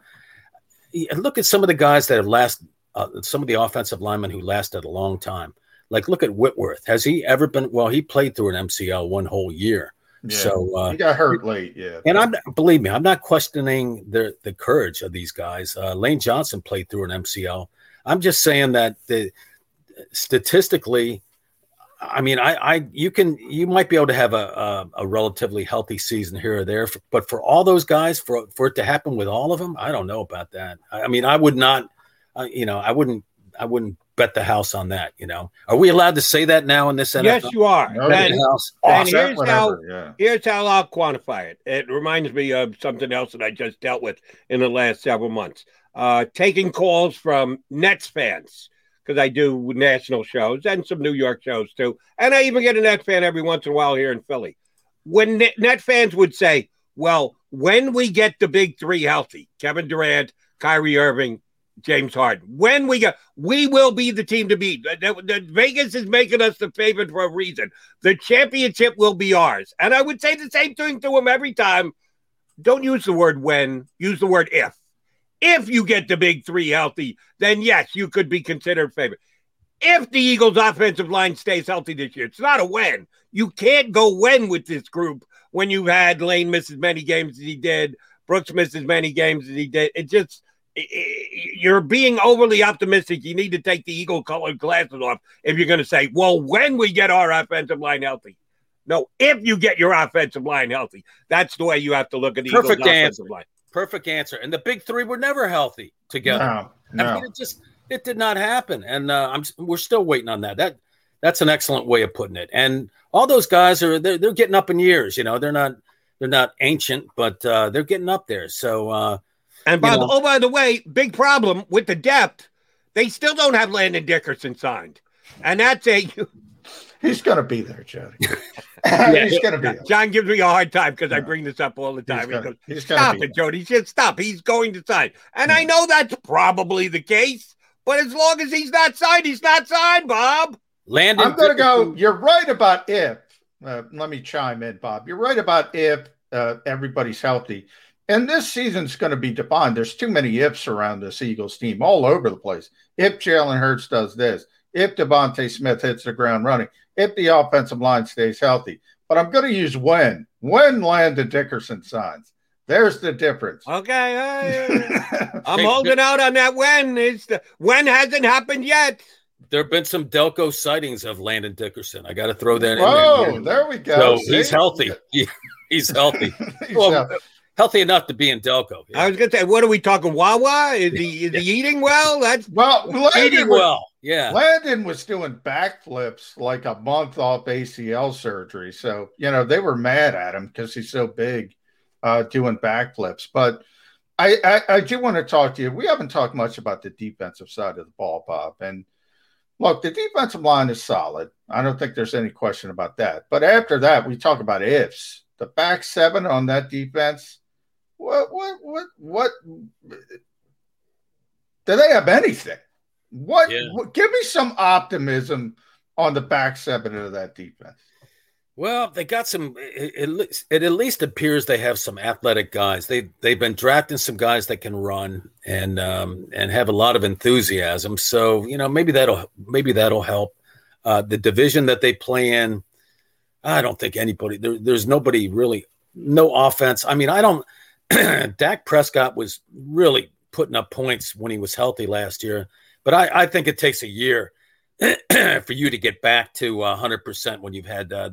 look at some of the guys that have lasted. Uh, some of the offensive linemen who lasted a long time. Like look at Whitworth. Has he ever been? Well, he played through an MCL one whole year. Yeah, so uh, he got hurt late. Yeah, and I'm believe me, I'm not questioning the the courage of these guys. Uh, Lane Johnson played through an MCL. I'm just saying that the statistically I mean, I, I, you can, you might be able to have a, a, a, relatively healthy season here or there, but for all those guys, for for it to happen with all of them, I don't know about that. I, I mean, I would not, uh, you know, I wouldn't, I wouldn't bet the house on that. You know, are we allowed to say that now in this NFL? Yes, you are. No, and, and here's how, yeah. here's how I'll quantify it. It reminds me of something else that I just dealt with in the last several months. Uh, taking calls from Nets fans because I do national shows and some New York shows too. And I even get a Net fan every once in a while here in Philly. When Net, Net fans would say, well, when we get the big three healthy, Kevin Durant, Kyrie Irving, James Harden, when we get, we will be the team to beat. The, the, Vegas is making us the favorite for a reason. The championship will be ours. And I would say the same thing to him every time. Don't use the word when, use the word if. If you get the big three healthy, then yes, you could be considered favorite. If the Eagles' offensive line stays healthy this year, it's not a when. You can't go when with this group when you've had Lane miss as many games as he did, Brooks miss as many games as he did. It just you're being overly optimistic. You need to take the eagle colored glasses off if you're going to say, well, when we get our offensive line healthy. No, if you get your offensive line healthy, that's the way you have to look at the Perfect Eagles' answer. offensive line. Perfect answer. And the big three were never healthy together. No, no. I mean, it just it did not happen, and uh, I'm we're still waiting on that. That that's an excellent way of putting it. And all those guys are they're, they're getting up in years. You know, they're not they're not ancient, but uh, they're getting up there. So, uh, and by the, oh, by the way, big problem with the depth. They still don't have Landon Dickerson signed, and that's a he's going to be there, Jody. Yeah, he's going to be there. John gives me a hard time because I bring this up all the time. He's gonna- he goes, he's "Stop be it, Jody. Just stop. He's going to sign." And I know that's probably the case, but as long as he's not signed, he's not signed, Bob. Landon, I'm going to go. You're right about if. Uh, let me chime in, Bob. You're right about if uh, everybody's healthy. And this season's going to be defined. There's too many ifs around this Eagles team all over the place. If Jalen Hurts does this, if DeVonta Smith hits the ground running, if the offensive line stays healthy. But I'm going to use when. When Landon Dickerson signs. There's the difference. Okay, uh, I'm holding out on that. When is the when hasn't happened yet? There have been some Delco sightings of Landon Dickerson. I got to throw that in there. Oh, there. there we go. So he's healthy. He- he's healthy. He's Well, healthy. Healthy enough to be in Delco. I was gonna say, what are we talking? Wawa? Is he is he eating well? That's Well, Landon Eating was- well. Yeah. Landon was doing backflips like a month off ACL surgery. So, you know, they were mad at him because he's so big uh, doing backflips. But I, I, I do want to talk to you. We haven't talked much about the defensive side of the ball, Bob. And look, the defensive line is solid. I don't think there's any question about that. But after that, we talk about ifs. The back seven on that defense, what, what, what, what? Do they have anything? What, Yeah. what? Give me some optimism on the back seven of that defense. Well, they got some. It, it, least- it at least appears they have some athletic guys. They they've been drafting some guys that can run and um, and have a lot of enthusiasm. So you know maybe that'll maybe that'll help. Uh, the division that they play in, I don't think anybody there, there's nobody really no offense. I mean I don't. Dak Prescott was really putting up points when he was healthy last year, but I, I think it takes a year for you to get back to uh, 100% when you've had uh,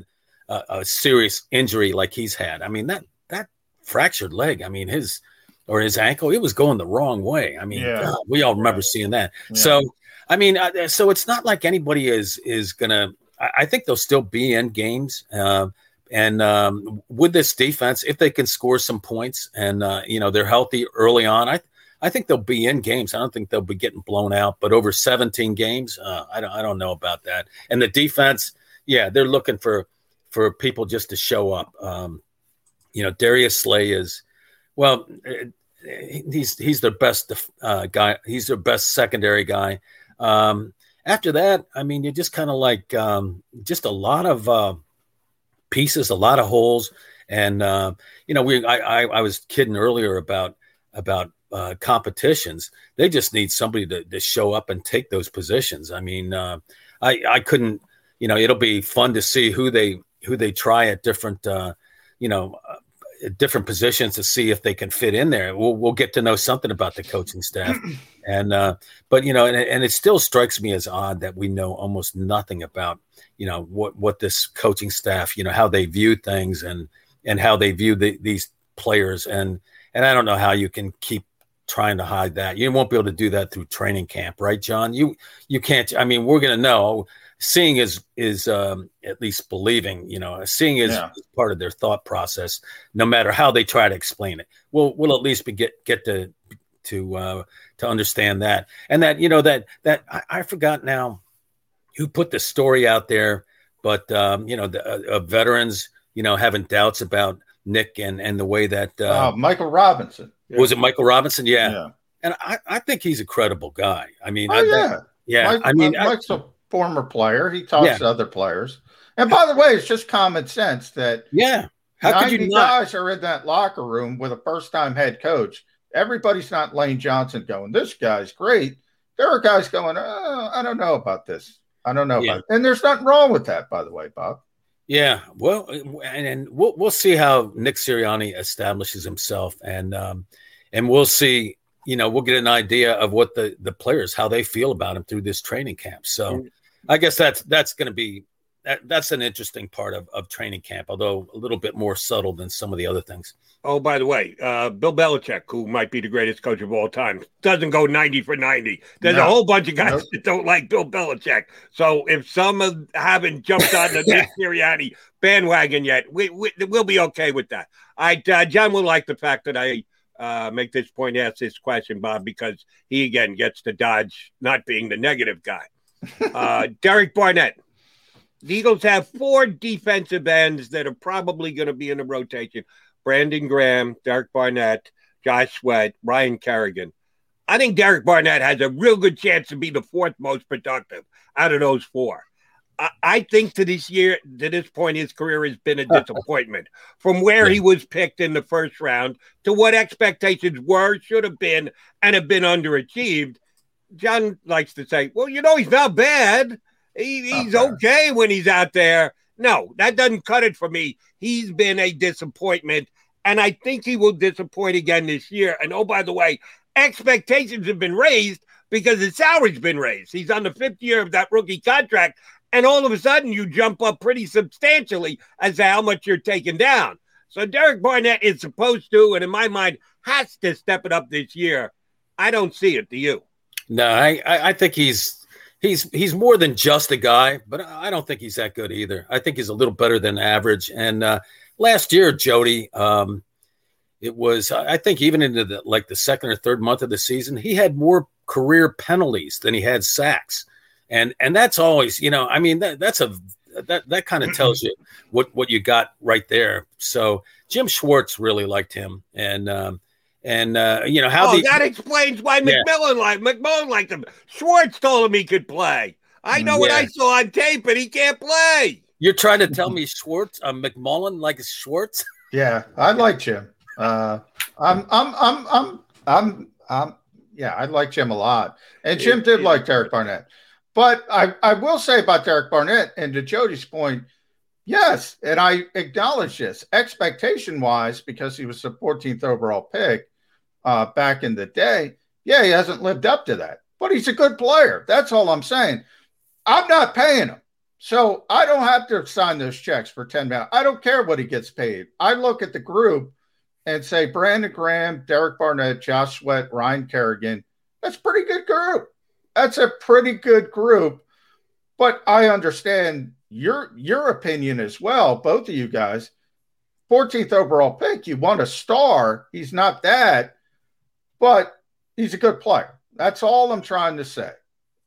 a, a serious injury like he's had. I mean that that fractured leg. I mean his or his ankle. It was going the wrong way. I mean Yeah. God, we all remember seeing that. Yeah. So I mean, uh, so it's not like anybody is is gonna. I, I think they'll still be in games. Uh, and um, with this defense, if they can score some points and uh, you know they're healthy early on, I I think they'll be in games. I don't think they'll be getting blown out. But over 17 games, uh, I don't I don't know about that. And the defense, yeah, they're looking for for people just to show up. Um, you know, Darius Slay is well, eh, he's he's their best uh, guy. He's their best secondary guy. Um, after that, I mean, you're just kind of like um, just a lot of uh, pieces, a lot of holes, and uh, you know, we I, I I was kidding earlier about about uh, competitions. They just need somebody to, to show up and take those positions. I mean, uh, I I couldn't, you know, it'll be fun to see who they who they try at different, uh, you know. Uh, different positions to see if they can fit in there. We'll, we'll get to know something about the coaching staff, and uh, but you know, and, and it still strikes me as odd that we know almost nothing about you know what what this coaching staff, you know, how they view things and and how they view the, these players, and and I don't know how you can keep trying to hide that. You won't be able to do that through training camp, right, John? You you can't. I mean, we're going to know. Seeing is is um, at least believing. You know, seeing is, Yeah. part of their thought process. No matter how they try to explain it, we'll we'll at least be get get to to uh, to understand that. And that you know that that I, I forgot now who put the story out there, but um, you know the uh, uh, veterans you know having doubts about Nick and and the way that uh, Uh, Michael Robinson. was it Michael Robinson? Yeah. Yeah. And I, I think he's a credible guy. I mean, Oh, I, yeah. yeah. Mike- I mean, Mike- Mike's a former player. He talks Yeah. to other players. And by the way, it's just common sense that yeah. How could you not? guys are in that locker room with a first time head coach. Everybody's not Lane Johnson going, this guy's great. There are guys going, oh, I don't know about this. I don't know Yeah. And there's nothing wrong with that, by the way, Bob. Yeah, well, and, and we'll we'll see how Nick Sirianni establishes himself, and um, and we'll see. You know, we'll get an idea of what the the players how they feel about him through this training camp. So, I guess that's that's going to be that, that's an interesting part of of training camp, although a little bit more subtle than some of the other things. Oh, by the way, uh, Bill Belichick, who might be the greatest coach of all time, doesn't go 90 for 90. There's a whole bunch of guys Nope. that don't like Bill Belichick. So if some of haven't jumped on the Nick Sirianni bandwagon yet, we, we, we'll be okay with that. I, uh, John will like the fact that I uh, make this point, ask this question, Bob, because he again gets to dodge not being the negative guy. Uh, Derek Barnett. The Eagles have four defensive ends that are probably going to be in the rotation Brandon Graham, Derek Barnett, Josh Sweat, Ryan Kerrigan. I think Derek Barnett has a real good chance to be the fourth most productive out of those four. I, I think to this year, to this point, his career has been a disappointment from where he was picked in the first round to what expectations were, should have been, and have been underachieved. John likes to say, well, you know, he's not bad. He, he's okay when he's out there. No, that doesn't cut it for me. He's been a disappointment, and I think he will disappoint again this year. And oh, by the way, expectations have been raised because his salary's been raised. He's on the fifth year of that rookie contract, and all of a sudden you jump up pretty substantially as to how much you're taking down. So Derek Barnett is supposed to, and in my mind, has to step it up this year. I don't see it. Do you? No, I, I think he's he's he's more than just a guy, but I don't think he's that good either. I think he's a little better than average. And uh, last year, Jody, um, it was I think even into the like the second or third month of the season, he had more career penalties than he had sacks, and and that's always you know I mean that that's a that that kind of tells you what what you got right there. So Jim Schwartz really liked him, and um, and uh, you know how oh, the, that explains why Yeah. McMullen liked McMullen liked him. Schwartz told him he could play. I know what I saw on tape, but he can't play. You're trying to tell me Schwartz, uh, McMullen like Schwartz? Yeah, I like Jim. Uh, I'm, I'm, I'm, I'm, I'm, I'm, yeah, I like Jim a lot. And Jim did like Derek Barnett. But I, I will say about Derek Barnett, and to Jody's point, yes, and I acknowledge this expectation wise, because he was the 14th overall pick uh, back in the day. Yeah, he hasn't lived up to that, but he's a good player. That's all I'm saying. I'm not paying him. So I don't have to sign those checks for 10 million. I don't care what he gets paid. I look at the group and say Brandon Graham, Derek Barnett, Josh Sweat, Ryan Kerrigan. That's a pretty good group. That's a pretty good group. But I understand your your opinion as well, both of you guys. 14th overall pick, you want a star. He's not that, but he's a good player. That's all I'm trying to say.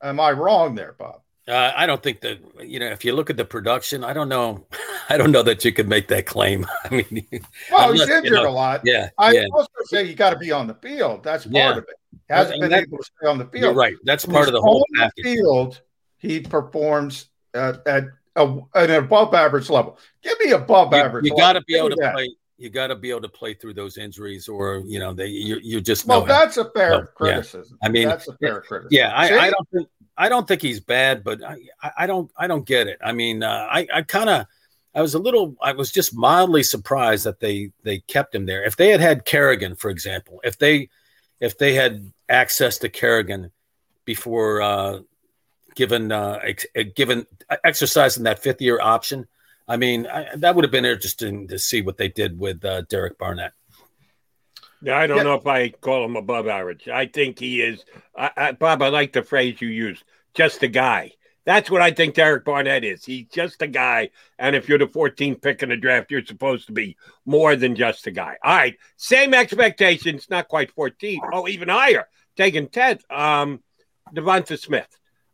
Am I wrong there, Bob? Uh, I don't think that you know. If you look at the production, I don't know. I don't know that you could make that claim. I mean, Well, he's unless, you injured know- a lot. Yeah, I yeah. also say you got to be on the field. That's part Yeah. of it. He hasn't And been able to stay on the field. You're right. That's part of the whole on package. The field, he performs uh, at a, an above average level. Give me above You, average. you got to be able to that. play. You got to be able to play through those injuries, or you know, they you, you just. Well, that's a fair well, yeah. criticism. I mean, that's a fair criticism. Yeah, I, I don't think I don't think he's bad, but I, I- don't I don't get it. I mean, uh, I I kind of I was a little I was just mildly surprised that they they kept him there. If they had had Kerrigan, for example, if they if they had access to Kerrigan before uh, given uh, ex- uh, given exercising that fifth year option, I mean I, that would have been interesting to see what they did with uh, Derek Barnett. Yeah, I don't Yeah. know if I call him above average. I think he is. I, I, Bob, I like the phrase you used, just a guy. That's what I think Derek Barnett is. He's just a guy. And if you're the 14th pick in the draft, you're supposed to be more than just a guy. All right. Same expectations, not quite 14. Oh, even higher, taking 10th. Um, Devonta Smith.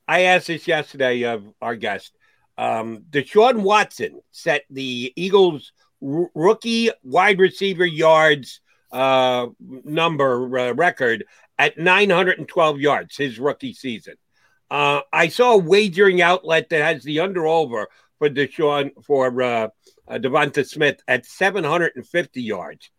I asked this yesterday of our guest. Um, Deshaun Watson set the Eagles' r- rookie wide receiver yards uh, number uh, record at 912 yards his rookie season. Uh, I saw a wagering outlet that has the under over for Deshaun for uh, uh, Devonta Smith at 750 yards.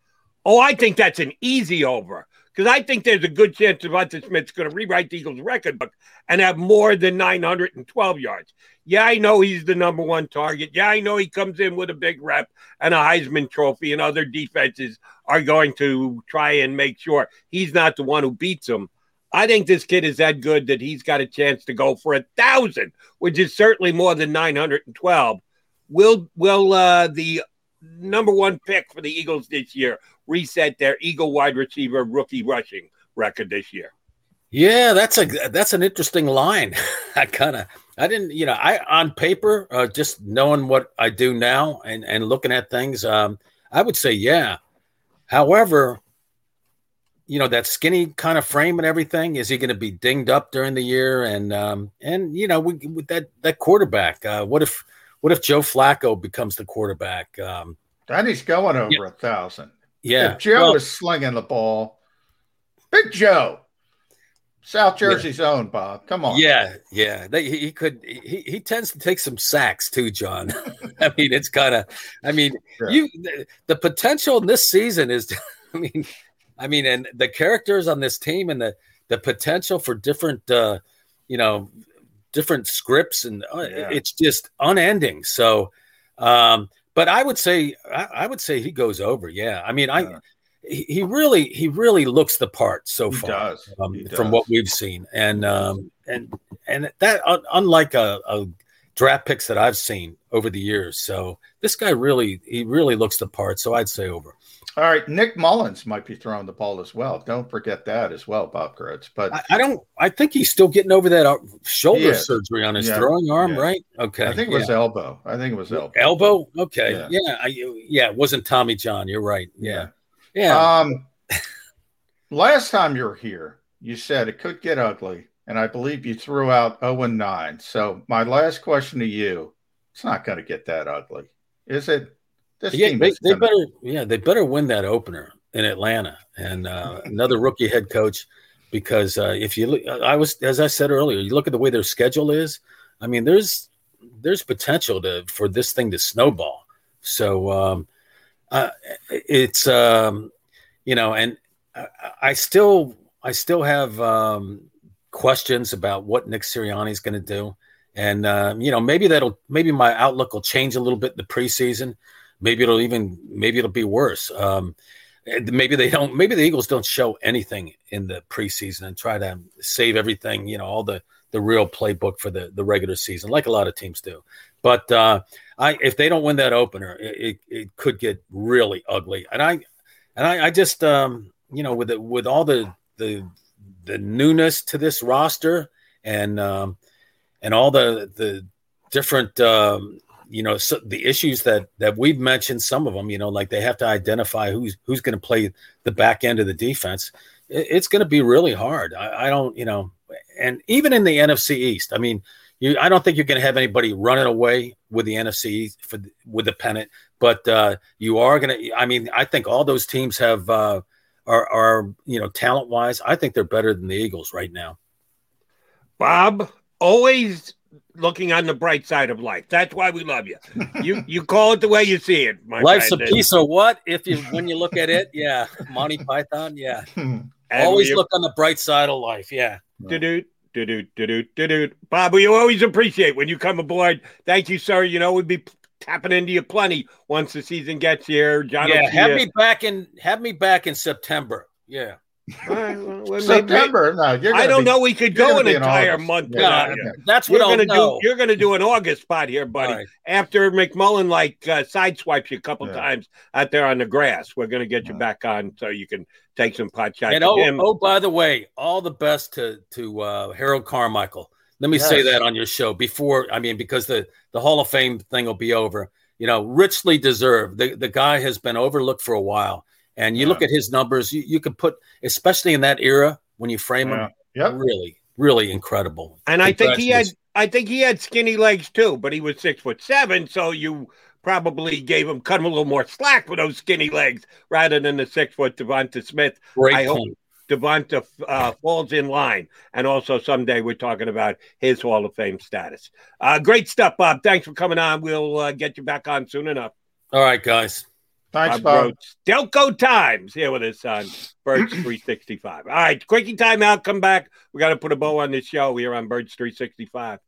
Oh, I think that's an easy over because I think there's a good chance Devonta Smith's going to rewrite the Eagles' record book and have more than 912 yards. Yeah, I know he's the number one target. Yeah, I know he comes in with a big rep and a Heisman Trophy, and other defenses are going to try and make sure he's not the one who beats them. I think this kid is that good that he's got a chance to go for a thousand, which is certainly more than 912. Will will uh, the number one pick for the Eagles this year reset their Eagle wide receiver rookie rushing record this year? Yeah, that's a that's an interesting line. I kind of I didn't you know I on paper uh, just knowing what I do now and and looking at things um I would say yeah. However, you know that skinny kind of frame and everything is he going to be dinged up during the year and um and you know we, with that that quarterback uh what if what if Joe Flacco becomes the quarterback? Um, and he's going over yeah. a thousand. Yeah, if Joe well, is slinging the ball. Big Joe. South Jersey's yeah. own, Bob. Come on. Yeah, yeah. They, he, he, could. He, he tends to take some sacks too, John. I mean, it's kind of. I mean, you the, the, potential in this season is. I mean, I mean, and the characters on this team and the the potential for different, uh, you know, different scripts and uh, yeah. it's just unending. So, um, but I would say I, I, would say he goes over. Yeah, I mean, I he really he really looks the part so he far does. Um, he from what we've seen. And um, and and that unlike a, a, draft picks that I've seen over the years so this guy really he really looks the part so I'd say over. All right Nick Mullens might be throwing the ball as well. Don't forget that as well Bob Grotz but I, I don't I think he's still getting over that uh, shoulder surgery on his yeah. throwing arm yeah. right? Okay I think it was yeah. elbow. I think it was elbow. Elbow? Okay. Yeah. Yeah, I, yeah it wasn't Tommy John. You're right. Yeah. Yeah. Um, last time you were here, you said it could get ugly, and I believe you threw out 0 and 9. So my last question to you, it's not going to get that ugly, is it? This yeah, they, they gonna... better. Yeah, they better win that opener in Atlanta, and uh, another rookie head coach. Because uh, if you look, I was as I said earlier, you look at the way their schedule is. I mean, there's there's potential to for this thing to snowball. So um, uh, it's um, you know, and I, still I still have um, questions about what Nick Sirianni is going to do, and uh, you know, maybe that'll maybe my outlook will change a little bit in the preseason. Maybe it'll even maybe it'll be worse. Um, maybe they don't. Maybe the Eagles don't show anything in the preseason and try to save everything. You know, all the the real playbook for the the regular season, like a lot of teams do. But uh, I if they don't win that opener, it, it, it could get really ugly. And I and I, I just um, you know with the, with all the the the newness to this roster and um, and all the the different um, you know so the issues that that we've mentioned some of them you know like they have to identify who's who's going to play the back end of the defense it, it's going to be really hard I, I, don't you know and even in the nfc east i mean you, I don't think you're going to have anybody running away with the NFC for with the pennant, but uh, you are going to. I mean, I think all those teams have uh, are are you know talent wise. I think they're better than the Eagles right now. Bob, always looking on the bright side of life. That's why we love you. You you call it the way you see it. Life's friend. a piece of what? If you when you look at it, yeah. Monty Python, yeah. Always look on the bright side of life. Yeah. Do do do do do. Bob, we always appreciate when you come aboard. Thank you, sir. You know we'd be tapping into you plenty once the season gets here. John, yeah, have you. me back in have me back in September. Yeah. Well, September. no, I don't be, know. We could go an entire month. Yeah, yeah. That's what you're going to do. You're going to do an August spot here, buddy. Right. After McMullen like uh, sideswipes you a couple yeah. times out there on the grass, we're going to get you back on so you can take some pot shots. And oh, him. oh, by the way, all the best to to uh, Harold Carmichael. Let me yes. say that on your show before. I mean, because the the Hall of Fame thing will be over. You know, richly deserved. The the guy has been overlooked for a while and you yeah. look at his numbers, you, you could put, especially in that era when you frame yeah. him, yep. really, really incredible. And I think he had, I think he had skinny legs too, but he was six foot seven, so you probably gave him cut him a little more slack with those skinny legs rather than the six foot Devonta Smith. Great I hope Devonta uh, falls in line, and also someday we're talking about his Hall of Fame status. Uh, great stuff, Bob. Thanks for coming on. We'll uh, get you back on soon enough. All right, guys. Thanks, Bob. Delco Times here with us on Birds 365. All right, quickie timeout. Come back. We got to put a bow on this show here on Birds 365.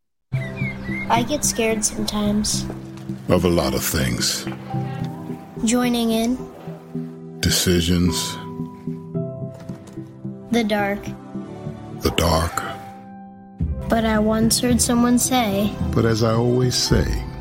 I get scared sometimes. Of a lot of things. Joining in. Decisions. The dark. The dark. But I once heard someone say. But as I always say.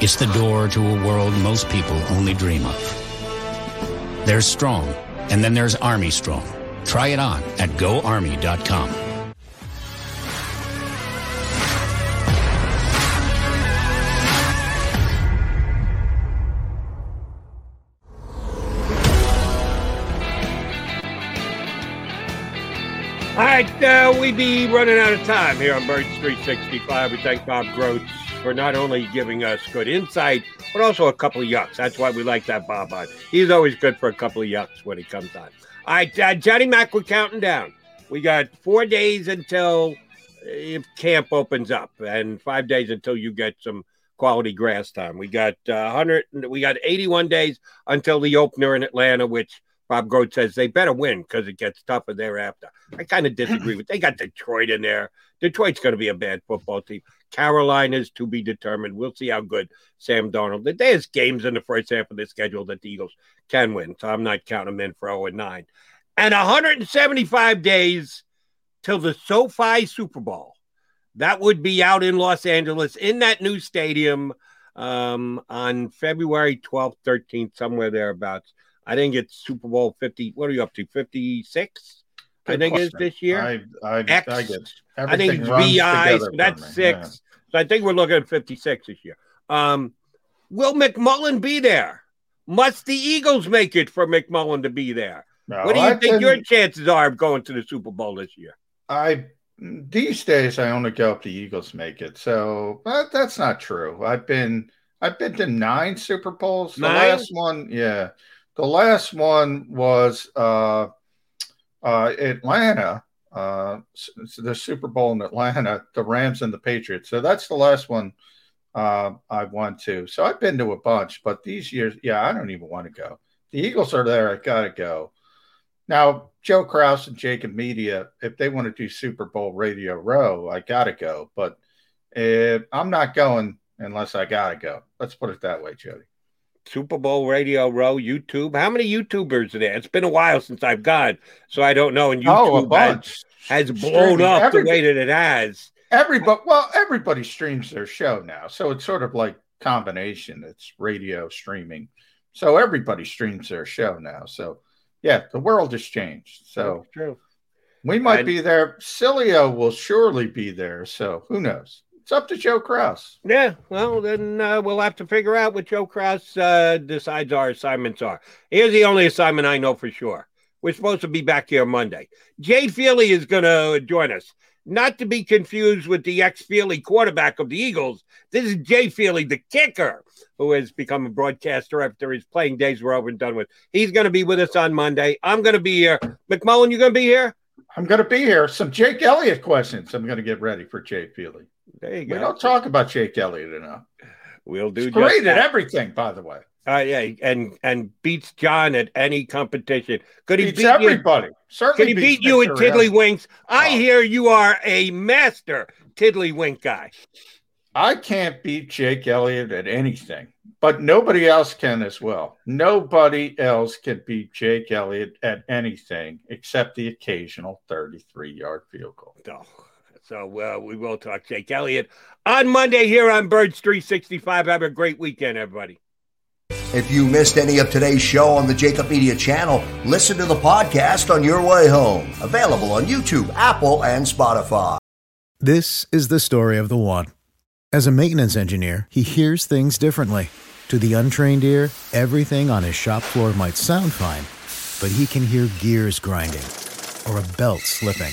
It's the door to a world most people only dream of. There's Strong, and then there's Army Strong. Try it on at goarmy.com. All right, uh, we be running out of time here on Bird Street 65. We thank Bob Grotz for not only giving us good insight, but also a couple of yucks. That's why we like that Bob on. He's always good for a couple of yucks when he comes on. All right, uh, Johnny Mac, we're counting down. We got four days until uh, if camp opens up, and five days until you get some quality grass time. We got uh, 100. We got 81 days until the opener in Atlanta, which Bob Grotz says they better win because it gets tougher thereafter. I kind of disagree with. They got Detroit in there. Detroit's going to be a bad football team. Carolina's to be determined. We'll see how good Sam Darnold. There's games in the first half of the schedule that the Eagles can win, so I'm not counting them in for 0 and 9. And 175 days till the SoFi Super Bowl. That would be out in Los Angeles in that new stadium um, on February 12th, 13th, somewhere thereabouts. I think it's Super Bowl 50. What are you up to? 56? I Good think it is this year. I, I, X. I get I think it's runs VI, together so that's six. yeah. So I think we're looking at 56 this year. Um, will McMullen be there? Must the Eagles make it for McMullen to be there? No, what do you I've think been- your chances are of going to the Super Bowl this year? I these days I only go if the Eagles make it. So but that's not true. I've been I've been to nine Super Bowls. The Nine? last one, yeah. The last one was uh uh Atlanta. Uh the Super Bowl in Atlanta, the Rams and the Patriots. So that's the last one uh I went to. So I've been to a bunch, but these years, yeah, I don't even want to go. The Eagles are there, I gotta go. Now, Joe Kraus and Jacob Media, if they want to do Super Bowl Radio Row, I gotta go. But if I'm not going unless I gotta go. Let's put it that way, Jody. Super Bowl Radio Row, YouTube. How many YouTubers are there? It's been a while since I've gone, so I don't know. And Oh, YouTube has, has blown Streaming. up Every- the way that it has. Everybody, well, everybody streams their show now, so it's sort of like combination. It's radio streaming, so everybody streams their show now. So, yeah, the world has changed. So true. we might And- be there. Cilio will surely be there. So who knows? It's up to Joe Kraus. Yeah, well, then uh, we'll have to figure out what Joe Kraus uh, decides our assignments are. Here's the only assignment I know for sure. We're supposed to be back here Monday. Jay Feely is going to join us. Not to be confused with the ex Feely quarterback of the Eagles. This is Jay Feely, the kicker, who has become a broadcaster after his playing days were over and done with. He's going to be with us on Monday. I'm going to be here. McMullen, you going to be here? I'm going to be here. Some Jake Elliott questions. I'm going to get ready for Jay Feely. There you go. We don't talk about Jake Elliott enough. We'll do He's great at everything, by the way. Uh, yeah, and and beats John at any competition. Could he Beats beat everybody. You? Certainly Could he beat you at Mr. tiddlywinks? I Oh. hear you are a master tiddlywink guy. I can't beat Jake Elliott at anything, but nobody else can as well. Nobody else can beat Jake Elliott at anything except the occasional 33 yard field goal. So, so uh, we will talk Jake Elliott on Monday here on Birds 365. Have a great weekend, everybody. If you missed any of today's show on the Jacob Media channel, listen to the podcast on your way home. Available on YouTube, Apple, and Spotify. This is the story of the one. As a maintenance engineer, he hears things differently. To the untrained ear, everything on his shop floor might sound fine, but he can hear gears grinding or a belt slipping.